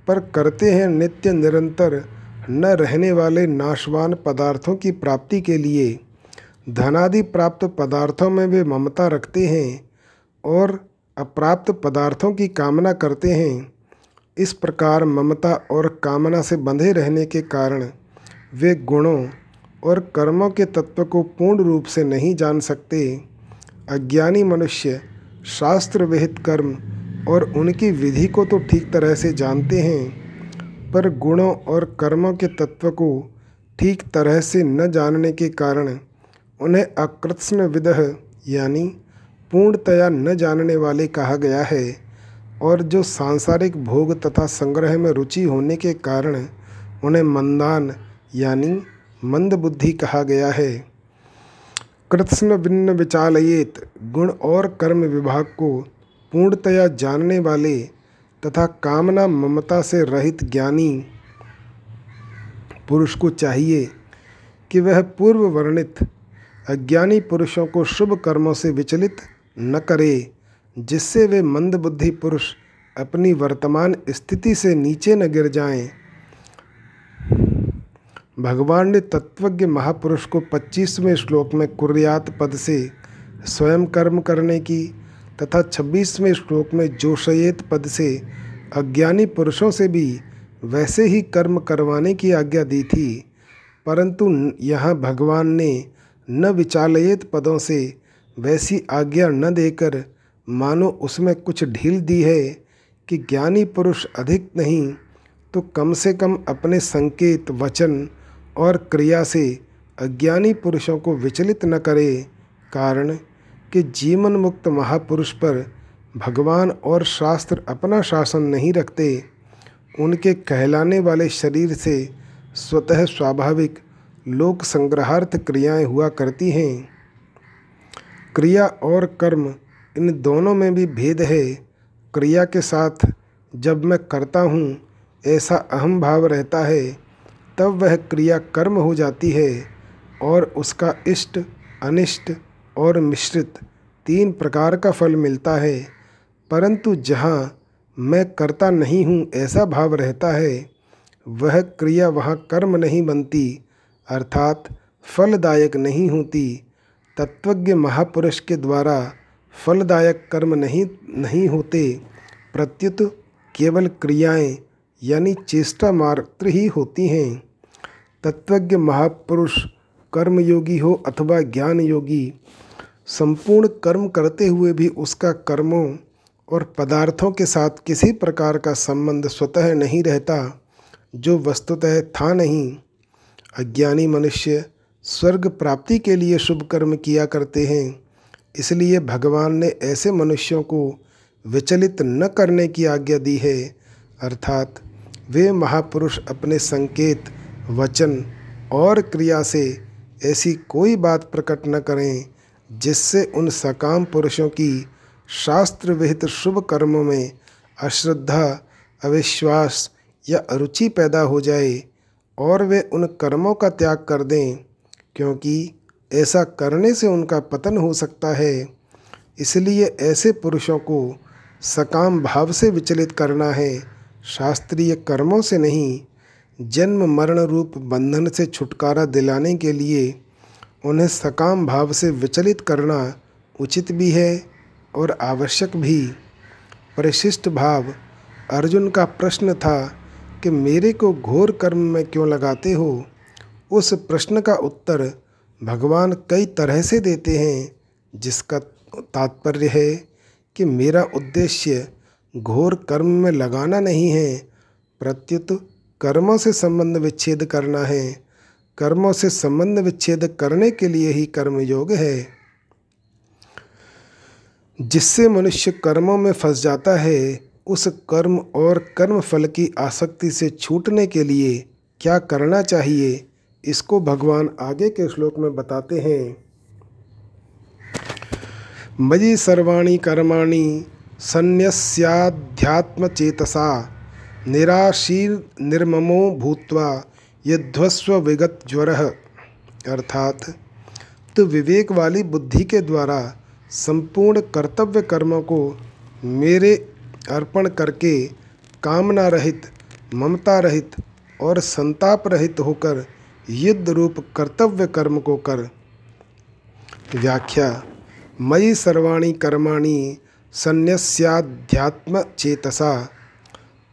पर करते हैं नित्य निरंतर न रहने वाले नाशवान पदार्थों की प्राप्ति के लिए। धनादि प्राप्त पदार्थों में वे ममता रखते हैं और अप्राप्त पदार्थों की कामना करते हैं। इस प्रकार ममता और कामना से बंधे रहने के कारण वे गुणों और कर्मों के तत्व को पूर्ण रूप से नहीं जान सकते। अज्ञानी मनुष्य शास्त्र विहित कर्म और उनकी विधि को तो ठीक तरह से जानते हैं, पर गुणों और कर्मों के तत्व को ठीक तरह से न जानने के कारण उन्हें अकृत्स्न विदह, यानी पूर्णतया न जानने वाले कहा गया है, और जो सांसारिक भोग तथा संग्रह में रुचि होने के कारण उन्हें मंदान, यानी मंद बुद्धि कहा गया है। कृत्स्न भिन्न विचालयेत, गुण और कर्म विभाग को पूर्णतया जानने वाले तथा कामना ममता से रहित ज्ञानी पुरुष को चाहिए कि वह पूर्व वर्णित अज्ञानी पुरुषों को शुभ कर्मों से विचलित न करे, जिससे वे मंदबुद्धि पुरुष अपनी वर्तमान स्थिति से नीचे न गिर जाएँ। भगवान ने तत्वज्ञ महापुरुष को 25वें श्लोक में कुर्यात पद से स्वयं कर्म करने की तथा 26वें श्लोक में जोशयेत पद से अज्ञानी पुरुषों से भी वैसे ही कर्म करवाने की आज्ञा दी थी परंतु यहाँ भगवान ने न विचालयित पदों से, वैसी आज्ञा न देकर मानो उसमें कुछ ढील दी है कि ज्ञानी पुरुष अधिक नहीं तो कम से कम अपने संकेत, वचन और क्रिया से अज्ञानी पुरुषों को विचलित न करे, कारण कि जीवन मुक्त महापुरुष पर भगवान और शास्त्र अपना शासन नहीं रखते। उनके कहलाने वाले शरीर से स्वतः स्वाभाविक लोक संग्रहार्थ क्रियाएँ हुआ करती हैं। क्रिया और कर्म इन दोनों में भी भेद है। क्रिया के साथ जब मैं करता हूँ, ऐसा अहम भाव रहता है, तब वह क्रिया कर्म हो जाती है और उसका इष्ट, अनिष्ट और मिश्रित तीन प्रकार का फल मिलता है। परंतु जहाँ मैं करता नहीं हूँ, ऐसा भाव रहता है, वह क्रिया वहाँ कर्म नहीं बनती अर्थात फलदायक नहीं होती। तत्वज्ञ महापुरुष के द्वारा फलदायक कर्म नहीं नहीं होते। प्रत्युत केवल क्रियाएँ यानी चेष्टा मात्र ही होती हैं। तत्वज्ञ महापुरुष कर्मयोगी हो अथवा ज्ञान योगी संपूर्ण कर्म करते हुए भी उसका कर्मों और पदार्थों के साथ किसी प्रकार का संबंध स्वतः नहीं रहता, जो वस्तुतः था नहीं। अज्ञानी मनुष्य स्वर्ग प्राप्ति के लिए शुभ कर्म किया करते हैं। इसलिए भगवान ने ऐसे मनुष्यों को विचलित न करने की आज्ञा दी है। अर्थात वे महापुरुष अपने संकेत, वचन और क्रिया से ऐसी कोई बात प्रकट न करें, जिससे उन सकाम पुरुषों की शास्त्र विहित शुभ कर्मों में अश्रद्धा, अविश्वास या अरुचि पैदा हो जाए। और वे उन कर्मों का त्याग कर दें, क्योंकि ऐसा करने से उनका पतन हो सकता है। इसलिए ऐसे पुरुषों को सकाम भाव से विचलित करना है, शास्त्रीय कर्मों से नहीं, जन्म मरण रूप बंधन से छुटकारा दिलाने के लिए उन्हें सकाम भाव से विचलित करना उचित भी है और आवश्यक भी। परिशिष्ट भाव अर्जुन का प्रश्न था कि मेरे को घोर कर्म में क्यों लगाते हो? उस प्रश्न का उत्तर भगवान कई तरह से देते हैं, जिसका तात्पर्य है कि मेरा उद्देश्य घोर कर्म में लगाना नहीं है। प्रत्युत कर्मों से संबंध विच्छेद करना है। कर्मों से संबंध विच्छेद करने के लिए ही कर्म योग है। जिससे मनुष्य कर्मों में फंस जाता है उस कर्म और कर्म फल की आसक्ति से छूटने के लिए क्या करना चाहिए, इसको भगवान आगे के श्लोक में बताते हैं। मयि सर्वाणी कर्माणि चेतसा निराशीर निर्ममो भूत्वा यध्वस्व विगत ज्वर। अर्थात तो विवेक वाली बुद्धि के द्वारा संपूर्ण कर्तव्य कर्मों को मेरे अर्पण करके कामना रहित, ममता रहित और संताप रहित होकर युद्ध रूप कर्तव्य कर्म को कर। व्याख्या, मयि सर्वाणी कर्माणि संन्यास्याध्यात्म चेतसा।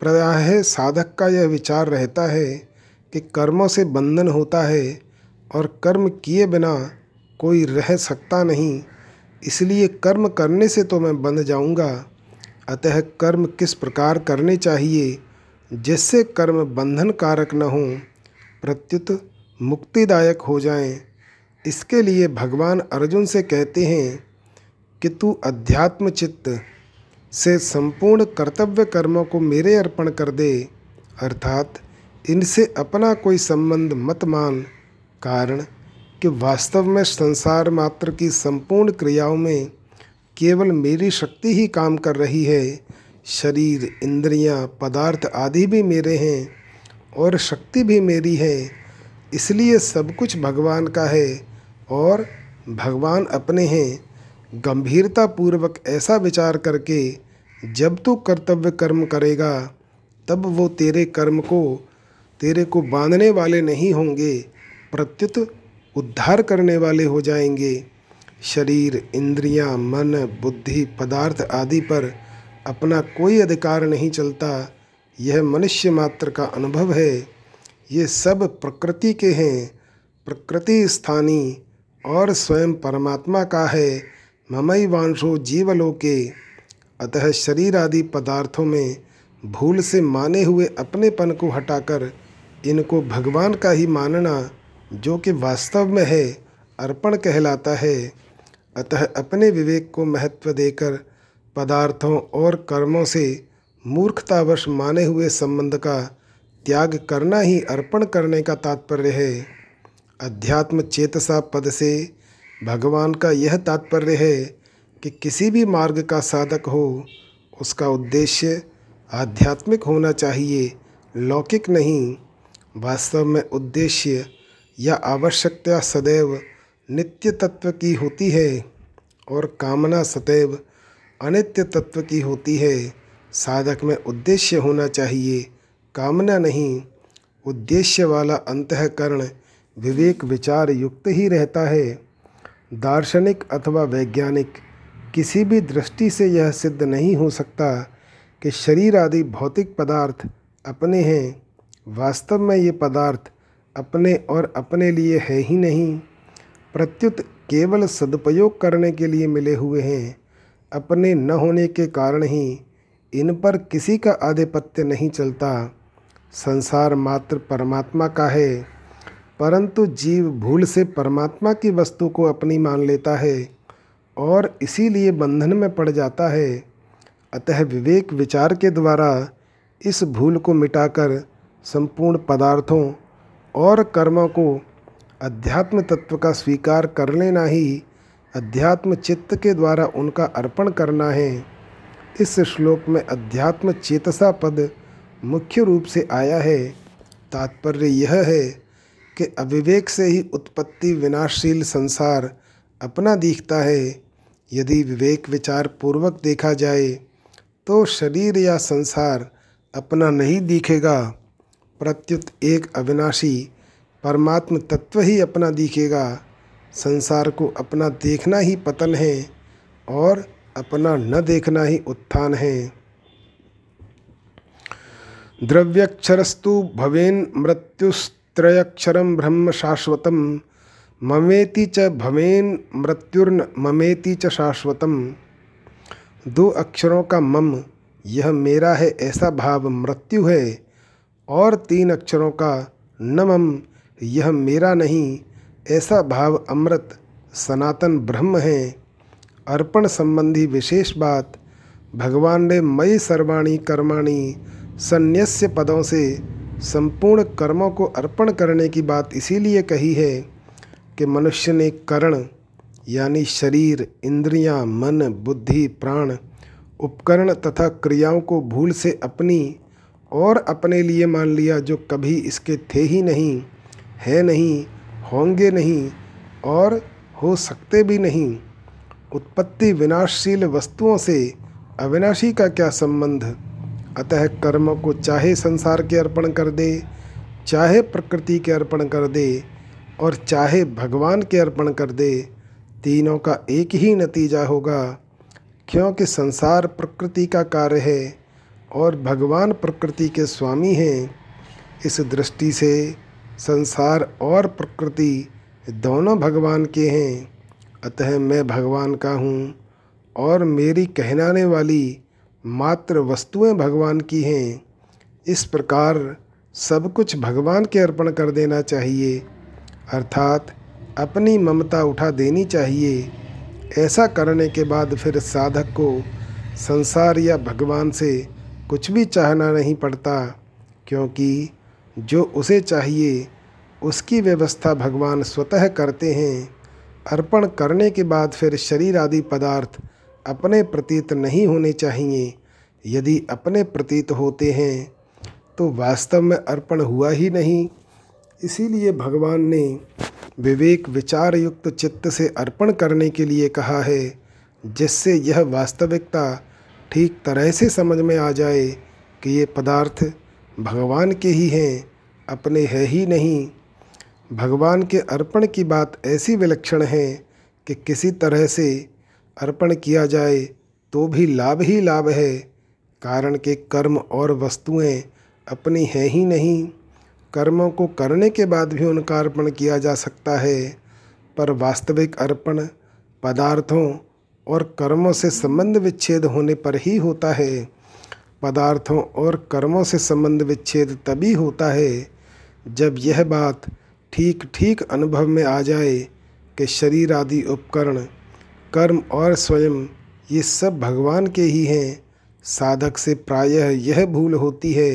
प्राय साधक का यह विचार रहता है कि कर्मों से बंधन होता है और कर्म किए बिना कोई रह सकता नहीं, इसलिए कर्म करने से तो मैं बंध जाऊँगा। अतः कर्म किस प्रकार करने चाहिए, जिससे कर्म बंधन कारक न हो, प्रत्युत मुक्तिदायक हो जाएँ। इसके लिए भगवान अर्जुन से कहते हैं कि तू अध्यात्म चित्त से संपूर्ण कर्तव्य कर्मों को मेरे अर्पण कर दे, अर्थात इनसे अपना कोई संबंध मत मान, कारण कि वास्तव में संसार मात्र की संपूर्ण क्रियाओं में केवल मेरी शक्ति ही काम कर रही है। शरीर इंद्रियाँ, पदार्थ आदि भी मेरे हैं और शक्ति भी मेरी है। इसलिए सब कुछ भगवान का है और भगवान अपने हैं। गंभीरता पूर्वक ऐसा विचार करके जब तू कर्तव्य कर्म करेगा तब वो तेरे कर्म को तेरे को बांधने वाले नहीं होंगे प्रत्युत उद्धार करने वाले हो जाएँगे। शरीर इंद्रियाँ, मन बुद्धि पदार्थ आदि पर अपना कोई अधिकार नहीं चलता। यह मनुष्य मात्र का अनुभव है। ये सब प्रकृति के हैं। प्रकृति स्थानी और स्वयं परमात्मा का है। ममई वांशो जीवलोके। अतः शरीर आदि पदार्थों में भूल से माने हुए अपनेपन को हटाकर इनको भगवान का ही मानना जो कि वास्तव में है अर्पण कहलाता है। अतः अपने विवेक को महत्व देकर पदार्थों और कर्मों से मूर्खतावश माने हुए संबंध का त्याग करना ही अर्पण करने का तात्पर्य है। अध्यात्म चेतसा पद से भगवान का यह तात्पर्य है कि किसी भी मार्ग का साधक हो, उसका उद्देश्य आध्यात्मिक होना चाहिए, लौकिक नहीं। वास्तव में उद्देश्य या आवश्यकता सदैव नित्य तत्व की होती है और कामना सदैव अनित्य तत्व की होती है। साधक में उद्देश्य होना चाहिए, कामना नहीं, उद्देश्य वाला अंतकरण विवेक विचार युक्त ही रहता है। दार्शनिक अथवा वैज्ञानिक किसी भी दृष्टि से यह सिद्ध नहीं हो सकता कि शरीर आदि भौतिक पदार्थ अपने हैं। वास्तव में ये पदार्थ अपने और अपने लिए है ही नहीं। प्रत्युत केवल सदुपयोग करने के लिए मिले हुए हैं, अपने न होने के कारण ही इन पर किसी का आधिपत्य नहीं चलता। संसार मात्र परमात्मा का है, परंतु जीव भूल से परमात्मा की वस्तु को अपनी मान लेता है और इसीलिए बंधन में पड़ जाता है। अतः विवेक विचार के द्वारा इस भूल को मिटाकर संपूर्ण पदार्थों और कर्मों को अध्यात्म तत्व का स्वीकार कर लेना ही अध्यात्म चित्त के द्वारा उनका अर्पण करना है। इस श्लोक में अध्यात्म चेतसा पद मुख्य रूप से आया है। तात्पर्य यह है कि अविवेक से ही उत्पत्ति विनाशशील संसार अपना दिखता है। यदि विवेक विचार पूर्वक देखा जाए तो शरीर या संसार अपना नहीं दिखेगा। प्रत्युत एक अविनाशी परमात्म तत्व ही अपना दिखेगा। संसार को अपना देखना ही पतन है और अपना न देखना ही उत्थान है। द्रव्यक्षरस्तु भवेन मृत्युस्त्रयक्षरम ब्रह्म शाश्वतम। ममेति च भवेन मृत्युर्न ममेति च शाश्वतम। दो अक्षरों का मम, यह मेरा है ऐसा भाव मृत्यु है। और तीन अक्षरों का न मम यह मेरा नहीं ऐसा भाव अमृत सनातन ब्रह्म है। अर्पण संबंधी विशेष बात भगवान ने मई सर्वाणी कर्माणी संन्यास्य पदों से संपूर्ण कर्मों को अर्पण करने की बात इसीलिए कही है कि मनुष्य ने करण यानी शरीर इंद्रियाँ, मन बुद्धि प्राण उपकरण तथा क्रियाओं को भूल से अपनी और अपने लिए मान लिया जो कभी इसके थे ही नहीं। है नहीं, होंगे नहीं और हो सकते भी नहीं। उत्पत्ति विनाशशील वस्तुओं से अविनाशी का क्या संबंध? अतः कर्म को चाहे संसार के अर्पण कर दे, चाहे प्रकृति के अर्पण कर दे और चाहे भगवान के अर्पण कर दे, तीनों का एक ही नतीजा होगा। क्योंकि संसार प्रकृति का कार्य है और भगवान प्रकृति के स्वामी हैं, इस दृष्टि से संसार और प्रकृति दोनों भगवान के हैं। अतः मैं भगवान का हूँ और मेरी कहनाने वाली मात्र वस्तुएँ भगवान की हैं। इस प्रकार सब कुछ भगवान के अर्पण कर देना चाहिए। अर्थात अपनी ममता उठा देनी चाहिए। ऐसा करने के बाद फिर साधक को संसार या भगवान से कुछ भी चाहना नहीं पड़ता, क्योंकि जो उसे चाहिए, उसकी व्यवस्था भगवान स्वतः करते हैं। अर्पण करने के बाद फिर शरीर आदि पदार्थ अपने प्रतीत नहीं होने चाहिए। यदि अपने प्रतीत होते हैं तो वास्तव में अर्पण हुआ ही नहीं। इसीलिए भगवान ने विवेक विचार युक्त चित्त से अर्पण करने के लिए कहा है, जिससे यह वास्तविकता ठीक तरह से समझ में आ जाए कि ये पदार्थ भगवान के ही हैं, अपने है ही नहीं। भगवान के अर्पण की बात ऐसी विलक्षण है कि किसी तरह से अर्पण किया जाए तो भी लाभ ही लाभ है, कारण के कर्म और वस्तुएँ अपनी हैं ही नहीं। कर्मों को करने के बाद भी उनका अर्पण किया जा सकता है, पर वास्तविक अर्पण पदार्थों और कर्मों से संबंध विच्छेद होने पर ही होता है। पदार्थों और कर्मों से संबंध विच्छेद तभी होता है जब यह बात ठीक ठीक अनुभव में आ जाए कि शरीर आदि उपकरण, कर्म और स्वयं ये सब भगवान के ही हैं। साधक से प्रायः यह भूल होती है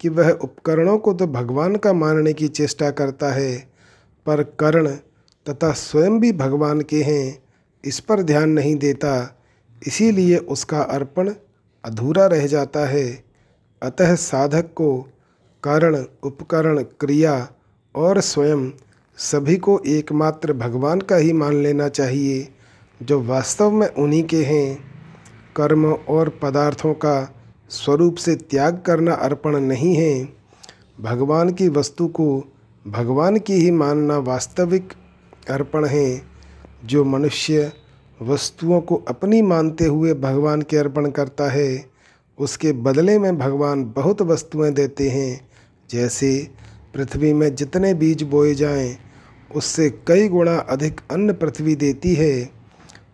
कि वह उपकरणों को तो भगवान का मानने की चेष्टा करता है, पर कर्ण तथा स्वयं भी भगवान के हैं, इस पर ध्यान नहीं देता। इसीलिए उसका अर्पण अधूरा रह जाता है। अतः साधक को कर्ण, उपकरण, क्रिया और स्वयं सभी को एकमात्र भगवान का ही मान लेना चाहिए, जो वास्तव में उन्हीं के हैं। कर्म और पदार्थों का स्वरूप से त्याग करना अर्पण नहीं है। भगवान की वस्तु को भगवान की ही मानना वास्तविक अर्पण है। जो मनुष्य वस्तुओं को अपनी मानते हुए भगवान के अर्पण करता है, उसके बदले में भगवान बहुत वस्तुएँ देते हैं, जैसे पृथ्वी में जितने बीज बोए जाएँ, उससे कई गुणा अधिक अन्न पृथ्वी देती है,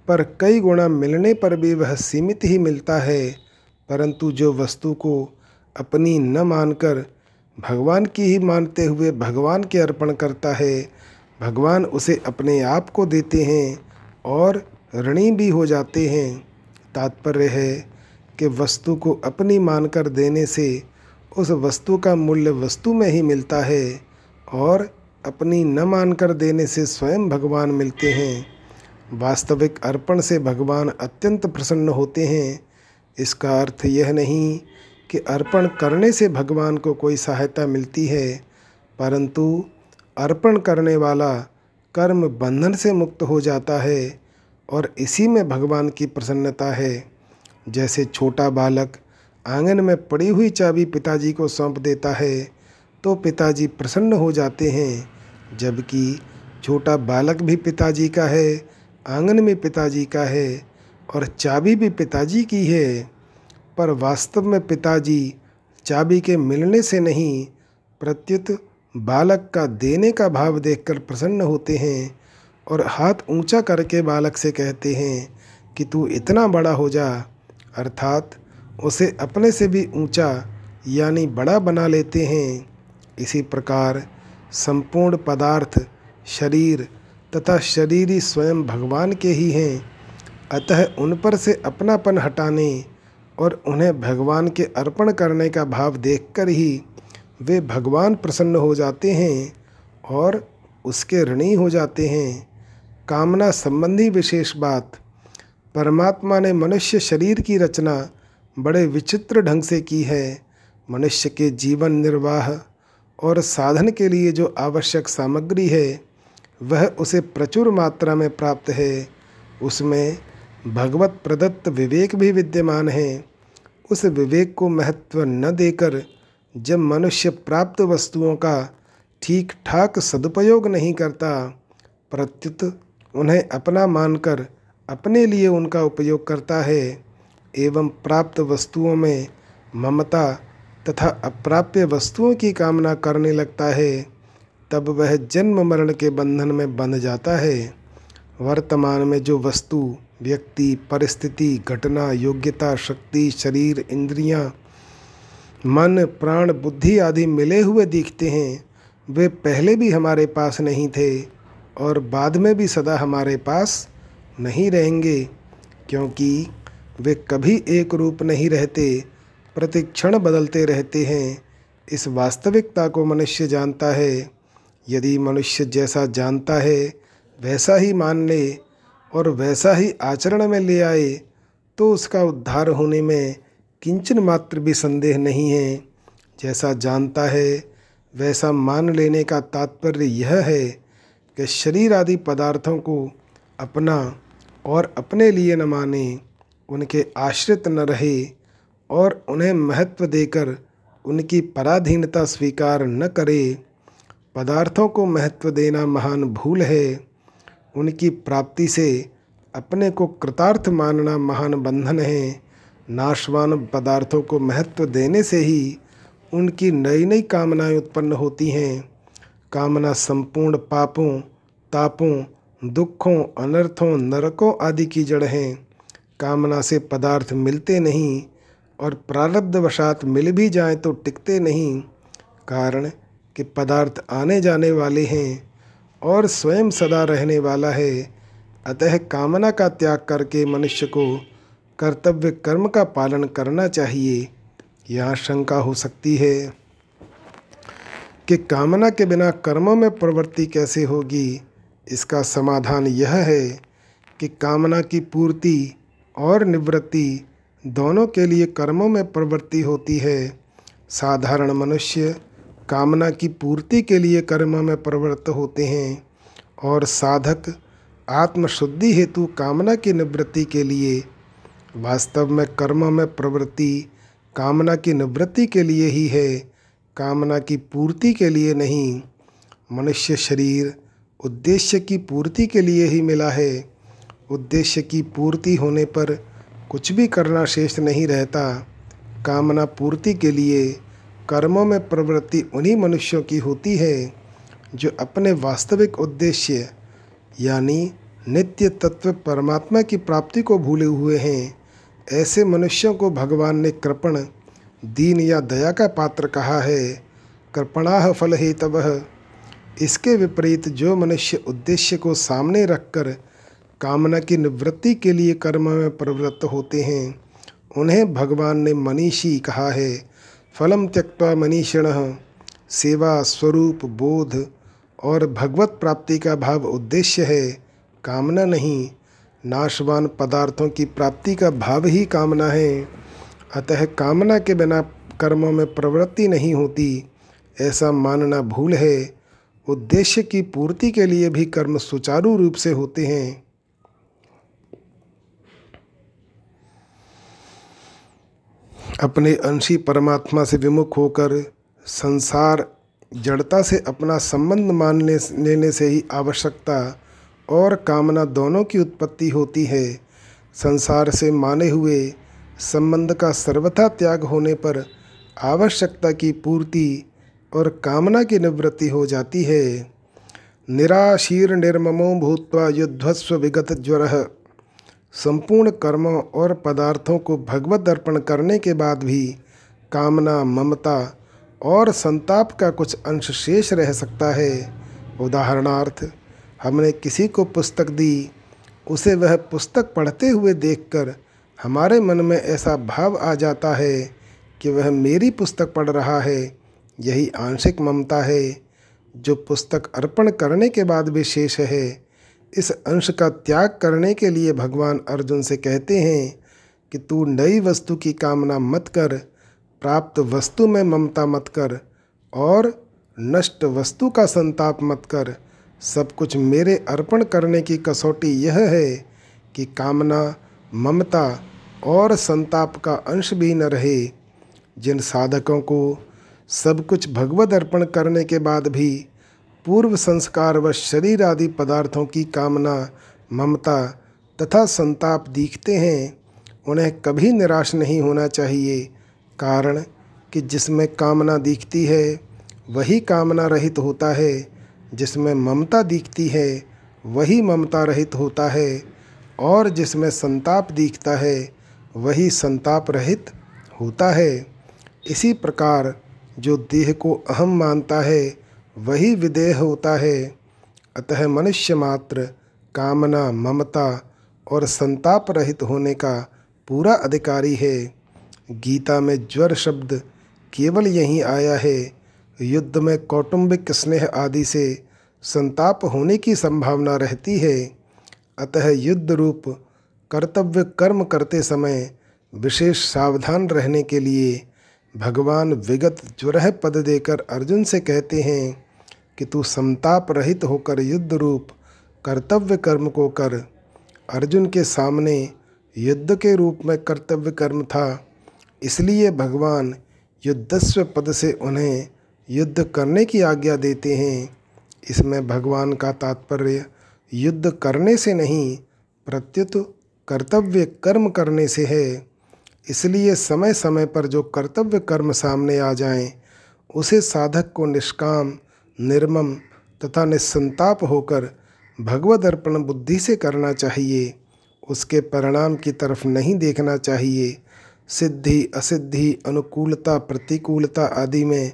पर कई गुणा मिलने पर भी वह सीमित ही मिलता है, परंतु जो वस्तु को अपनी न मानकर भगवान की ही मानते हुए भगवान के अर्पण करता है, भगवान उसे अपने आप को देते हैं और ऋणी भी हो जाते हैं। तात्पर्य है कि वस्तु को अपनी मानकर देने से उस वस्तु का मूल्य वस्तु में ही मिलता है और अपनी न मानकर देने से स्वयं भगवान मिलते हैं। वास्तविक अर्पण से भगवान अत्यंत प्रसन्न होते हैं। इसका अर्थ यह नहीं कि अर्पण करने से भगवान को कोई सहायता मिलती है, परंतु अर्पण करने वाला कर्म बंधन से मुक्त हो जाता है। और इसी में भगवान की प्रसन्नता है। जैसे छोटा बालक आँगन में पड़ी हुई चाबी पिताजी को सौंप देता है तो पिताजी प्रसन्न हो जाते हैं। जबकि छोटा बालक भी पिताजी का है, आँगन में पिताजी का है और चाबी भी पिताजी की है। पर वास्तव में पिताजी चाबी के मिलने से नहीं, प्रत्युत बालक का देने का भाव देखकर प्रसन्न होते हैं। और हाथ ऊँचा करके बालक से कहते हैं कि तू इतना बड़ा हो जा। अर्थात उसे अपने से भी ऊँचा यानी बड़ा बना लेते हैं। इसी प्रकार संपूर्ण पदार्थ शरीर तथा शरीरी स्वयं भगवान के ही हैं। अतः उन पर से अपनापन हटाने और उन्हें भगवान के अर्पण करने का भाव देखकर ही वे भगवान प्रसन्न हो जाते हैं और उसके ऋणी हो जाते हैं। कामना संबंधी विशेष बात। परमात्मा ने मनुष्य शरीर की रचना बड़े विचित्र ढंग से की है। मनुष्य के जीवन निर्वाह और साधन के लिए जो आवश्यक सामग्री है, वह उसे प्रचुर मात्रा में प्राप्त है। उसमें भगवत प्रदत्त विवेक भी विद्यमान है। उस विवेक को महत्व न देकर जब मनुष्य प्राप्त वस्तुओं का ठीक ठाक सदुपयोग नहीं करता, प्रत्युत उन्हें अपना मानकर अपने लिए उनका उपयोग करता है एवं प्राप्त वस्तुओं में ममता तथा अप्राप्य वस्तुओं की कामना करने लगता है तब वह जन्म मरण के बंधन में बंध जाता है। वर्तमान में जो वस्तु व्यक्ति परिस्थिति घटना योग्यता शक्ति शरीर इंद्रियाँ, मन प्राण बुद्धि आदि मिले हुए दिखते हैं वे पहले भी हमारे पास नहीं थे। और बाद में भी सदा हमारे पास नहीं रहेंगे, क्योंकि वे कभी एक रूप नहीं रहते, प्रतिक्षण बदलते रहते हैं। इस वास्तविकता को मनुष्य जानता है। यदि मनुष्य जैसा जानता है, वैसा ही मान ले और वैसा ही आचरण में ले आए तो उसका उद्धार होने में किंचन मात्र भी संदेह नहीं है। जैसा जानता है, वैसा मान लेने का तात्पर्य यह है कि शरीर आदि पदार्थों को अपना और अपने लिए न माने, उनके आश्रित न रहे और उन्हें महत्व देकर उनकी पराधीनता स्वीकार न करे। पदार्थों को महत्व देना महान भूल है। उनकी प्राप्ति से अपने को कृतार्थ मानना महान बंधन है। नाशवान पदार्थों को महत्व देने से ही उनकी नई नई कामनाएँ उत्पन्न होती हैं। कामना संपूर्ण पापों, तापों, दुखों, अनर्थों, नरकों आदि की जड़ हैं। कामना से पदार्थ मिलते नहीं और प्रारब्धवशात मिल भी जाएँ तो टिकते नहीं। कारण कि पदार्थ आने जाने वाले हैं और स्वयं सदा रहने वाला है। अतः कामना का त्याग करके मनुष्य को कर्तव्य कर्म का पालन करना चाहिए। यहाँ शंका हो सकती है। कि कामना के बिना कर्मों में प्रवृत्ति कैसे होगी? इसका समाधान यह है कि कामना की पूर्ति और निवृत्ति दोनों के लिए कर्मों में प्रवृत्ति होती है। साधारण मनुष्य कामना की पूर्ति के लिए कर्म में प्रवृत्त होते हैं और साधक आत्मशुद्धि हेतु कामना की निवृत्ति के लिए। वास्तव में कर्म में प्रवृत्ति कामना की निवृत्ति के लिए ही है। कामना की पूर्ति के लिए नहीं, मनुष्य शरीर उद्देश्य की पूर्ति के लिए ही मिला है। उद्देश्य की पूर्ति होने पर कुछ भी करना शेष नहीं रहता। कामना पूर्ति के लिए कर्मों में प्रवृत्ति उन्हीं मनुष्यों की होती है, जो अपने वास्तविक उद्देश्य यानी नित्य तत्व परमात्मा की प्राप्ति को भूले हुए हैं। ऐसे मनुष्यों को भगवान ने कृपण दीन या दया का पात्र कहा है कृपणाह फल हेतव इसके विपरीत जो मनुष्य उद्देश्य को सामने रखकर कामना की निवृत्ति के लिए कर्म में प्रवृत्त होते हैं, उन्हें भगवान ने मनीषी कहा है, फलम त्यक्ता मनीषिण। सेवा, स्वरूप, बोध और भगवत प्राप्ति का भाव उद्देश्य है, कामना नहीं, नाशवान पदार्थों की प्राप्ति का भाव ही कामना है। अतः कामना के बिना कर्मों में प्रवृत्ति नहीं होती, ऐसा मानना भूल है। उद्देश्य की पूर्ति के लिए भी कर्म सुचारू रूप से होते हैं। अपने अंशी परमात्मा से विमुख होकर संसार जड़ता से अपना संबंध मान लेने से ही आवश्यकता और कामना दोनों की उत्पत्ति होती है। संसार से माने हुए संबंध का सर्वथा त्याग होने पर आवश्यकता की पूर्ति और कामना की निवृत्ति हो जाती है। निराशीर निर्ममो भूत्वा युद्धस्व विगत ज्वर। संपूर्ण कर्मों और पदार्थों को भगवत अर्पण करने के बाद भी कामना, ममता और संताप का कुछ अंश शेष रह सकता है। उदाहरणार्थ, हमने किसी को पुस्तक दी, उसे वह पुस्तक पढ़ते हुए देखकर हमारे मन में ऐसा भाव आ जाता है कि वह मेरी पुस्तक पढ़ रहा है, यही आंशिक ममता है, जो पुस्तक अर्पण करने के बाद भी शेष है। इस अंश का त्याग करने के लिए भगवान अर्जुन से कहते हैं कि तू नई वस्तु की कामना मत कर, प्राप्त वस्तु में ममता मत कर, और नष्ट वस्तु का संताप मत कर। सब कुछ मेरे अर्पण करने की कसौटी यह है कि कामना, ममता और संताप का अंश भी न रहे। जिन साधकों को सब कुछ भगवत अर्पण करने के बाद भी पूर्व संस्कार व शरीर आदि पदार्थों की कामना, ममता तथा संताप दिखते हैं, उन्हें कभी निराश नहीं होना चाहिए। कारण कि जिसमें कामना दिखती है, वही कामना रहित होता है। जिसमें ममता दिखती है, वही ममता रहित होता है। और जिसमें संताप दिखता है वही संताप रहित होता है। इसी प्रकार जो देह को अहम मानता है, वही विदेह होता है। अतः मनुष्य मात्र कामना, ममता और संताप रहित होने का पूरा अधिकारी है। गीता में ज्वर शब्द केवल यहीं आया है। युद्ध में कौटुंबिक स्नेह आदि से संताप होने की संभावना रहती है। अतः युद्ध रूप कर्तव्य कर्म करते समय विशेष सावधान रहने के लिए भगवान विगत ज्वर पद देकर अर्जुन से कहते हैं कि तू संताप रहित होकर युद्ध रूप कर्तव्य कर्म को कर। अर्जुन के सामने युद्ध के रूप में कर्तव्य कर्म था, इसलिए भगवान युद्धस्व पद से उन्हें युद्ध करने की आज्ञा देते हैं। इसमें भगवान का तात्पर्य, युद्ध करने से नहीं, प्रत्युत कर्तव्य कर्म करने से है। इसलिए समय समय पर जो कर्तव्य कर्म सामने आ जाएँ, उसे साधक को निष्काम निर्मम तथा निस्संताप होकर भगवद अर्पण बुद्धि से करना चाहिए। उसके परिणाम की तरफ़ नहीं देखना चाहिए। सिद्धि असिद्धि अनुकूलता प्रतिकूलता आदि में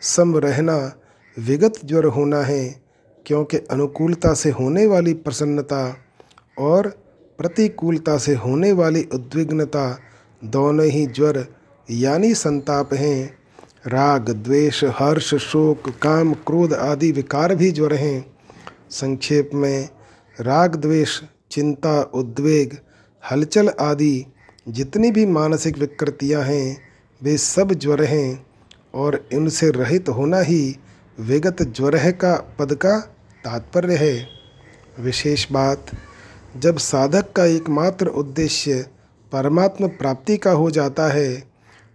सम रहना विगत ज्वर होना है क्योंकि अनुकूलता से होने वाली प्रसन्नता और प्रतिकूलता से होने वाली उद्विग्नता दोनों ही ज्वर, यानी संताप हैं। राग, द्वेष, हर्ष, शोक, काम, क्रोध आदि विकार भी ज्वर हैं। संक्षेप में, राग, द्वेष, चिंता, उद्वेग, हलचल आदि जितनी भी मानसिक विकृतियाँ हैं, वे सब ज्वर हैं और इनसे रहित होना ही विगत ज्वर का पद का तात्पर्य है। विशेष बात जब साधक का एकमात्र उद्देश्य परमात्म प्राप्ति का हो जाता है,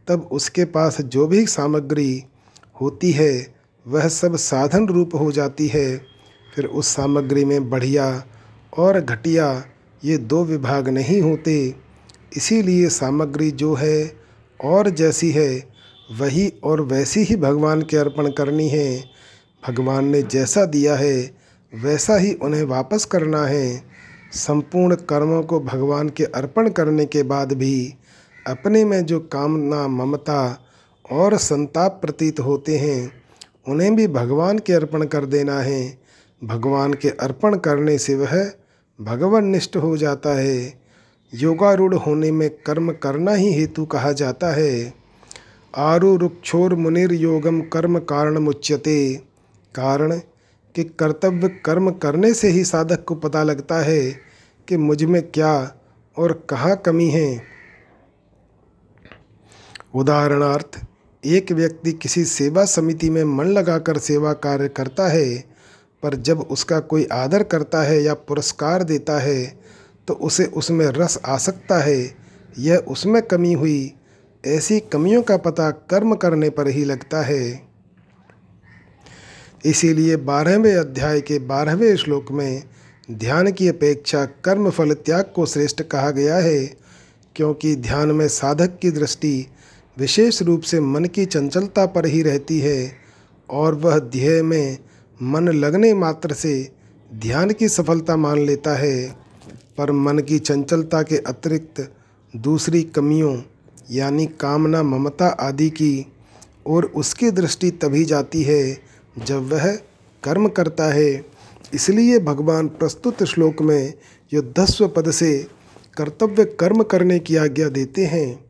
तब उसके पास जो भी सामग्री होती है, वह सब साधन रूप हो जाती है। फिर उस सामग्री में बढ़िया और घटिया ये दो विभाग नहीं होते। इसीलिए सामग्री जो है और जैसी है, वही और वैसी ही भगवान के अर्पण करनी है। भगवान ने जैसा दिया है, वैसा ही उन्हें वापस करना है। संपूर्ण कर्मों को भगवान के अर्पण करने के बाद भी अपने में जो कामना, ममता और संताप प्रतीत होते हैं, उन्हें भी भगवान के अर्पण कर देना है। भगवान के अर्पण करने से वह भगवान निष्ठ हो जाता है। योगारूढ़ होने में कर्म करना ही हेतु कहा जाता है। आरुरुक्षोर मुनिर योगम कर्म कारण मुच्यते। कारण कि कर्तव्य कर्म करने से ही साधक को पता लगता है कि मुझमें क्या और कहाँ कमी है। उदाहरणार्थ, एक व्यक्ति किसी सेवा समिति में मन लगाकर सेवा कार्य करता है, पर जब उसका कोई आदर करता है या पुरस्कार देता है तो उसे उसमें रस आ सकता है। यह उसमें कमी हुई, ऐसी कमियों का पता कर्म करने पर ही लगता है। इसीलिए बारहवें अध्याय के बारहवें श्लोक में ध्यान की अपेक्षा कर्म फल त्याग को श्रेष्ठ कहा गया है, क्योंकि ध्यान में साधक की दृष्टि विशेष रूप से मन की चंचलता पर ही रहती है, और वह ध्येय में मन लगने मात्र से ध्यान की सफलता मान लेता है। पर मन की चंचलता के अतिरिक्त दूसरी कमियों, यानी कामना, ममता आदि की और उसकी दृष्टि तभी जाती है जब वह कर्म करता है, इसलिए भगवान प्रस्तुत श्लोक में युद्धस्व पद से कर्तव्य कर्म करने की आज्ञा देते हैं।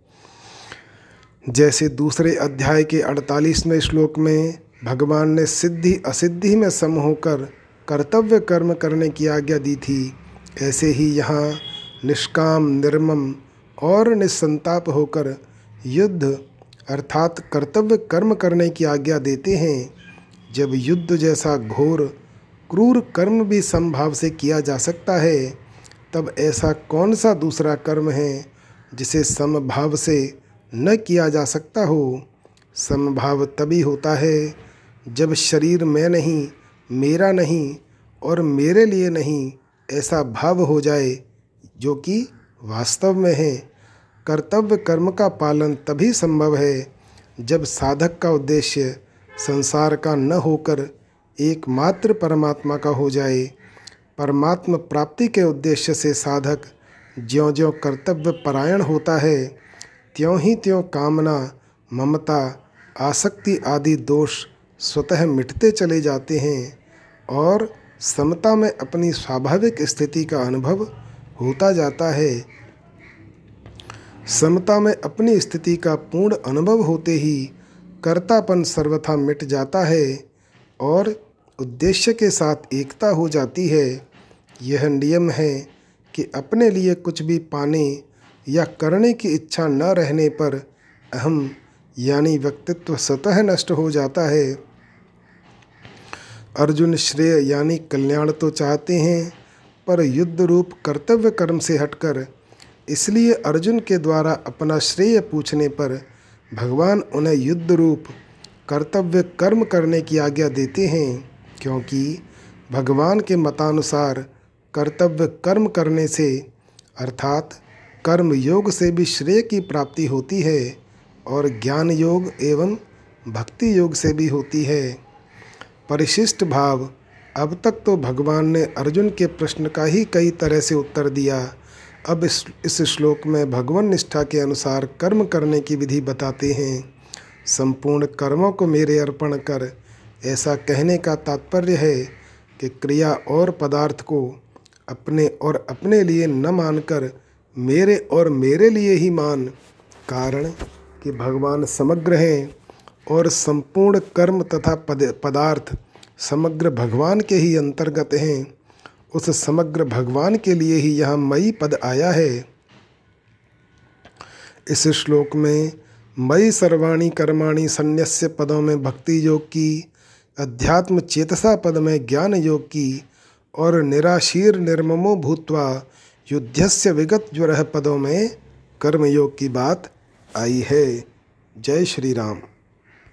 जैसे दूसरे अध्याय के अड़तालीसवें श्लोक में भगवान ने सिद्धि असिद्धि में सम होकर कर्तव्य कर्म करने की आज्ञा दी थी, ऐसे ही यहाँ निष्काम, निर्मम और निसंताप होकर युद्ध अर्थात कर्तव्य कर्म करने की आज्ञा देते हैं। जब युद्ध जैसा घोर, क्रूर कर्म भी समभाव से किया जा सकता है, तब ऐसा कौन सा दूसरा कर्म है जिसे समभाव से न किया जा सकता हो? समभाव तभी होता है जब शरीर में नहीं, मेरा नहीं और मेरे लिए नहीं ऐसा भाव हो जाए, जो कि वास्तव में है। कर्तव्य कर्म का पालन तभी संभव है जब साधक का उद्देश्य संसार का न होकर एकमात्र परमात्मा का हो जाए। परमात्मा प्राप्ति के उद्देश्य से साधक ज्यों ज्यों कर्तव्य परायण होता है त्यों ही त्यों कामना, ममता, आसक्ति आदि दोष स्वतः मिटते चले जाते हैं और समता में अपनी स्वाभाविक स्थिति का अनुभव होता जाता है। समता में अपनी स्थिति का पूर्ण अनुभव होते ही कर्तापन सर्वथा मिट जाता है और उद्देश्य के साथ एकता हो जाती है। यह नियम है कि अपने लिए कुछ भी पाने या करने की इच्छा न रहने पर अहम, यानी व्यक्तित्व स्वतः नष्ट हो जाता है। अर्जुन श्रेय, यानी कल्याण तो चाहते हैं, पर युद्ध रूप कर्तव्य कर्म से हटकर इसलिए अर्जुन के द्वारा अपना श्रेय पूछने पर भगवान उन्हें युद्ध रूप कर्तव्य कर्म करने की आज्ञा देते हैं, क्योंकि भगवान के मतानुसार कर्तव्य कर्म करने से, अर्थात कर्म योग से भी श्रेय की प्राप्ति होती है और ज्ञान योग एवं भक्ति योग से भी होती है। परिशिष्ट भाव, अब तक तो भगवान ने अर्जुन के प्रश्न का ही कई तरह से उत्तर दिया। अब इस इस श्लोक में भगवान निष्ठा के अनुसार कर्म करने की विधि बताते हैं। संपूर्ण कर्मों को मेरे अर्पण कर, ऐसा कहने का तात्पर्य है कि क्रिया और पदार्थ को अपने और अपने लिए न मानकर मेरे और मेरे लिए ही मान, कारण कि भगवान समग्र हैं और संपूर्ण कर्म तथा पद, पदार्थ समग्र भगवान के ही अंतर्गत हैं। उस समग्र भगवान के लिए ही यहाँ मई पद आया है। इस श्लोक में मई सर्वाणी कर्माणी संन्यास्य पदों में भक्ति योग की, अध्यात्म चेतसा पद में ज्ञान योग की और निराशीर निर्ममो भूतवा युद्धस्य विगत ज्वर पदों में कर्मयोग की बात आई है। जय श्री राम।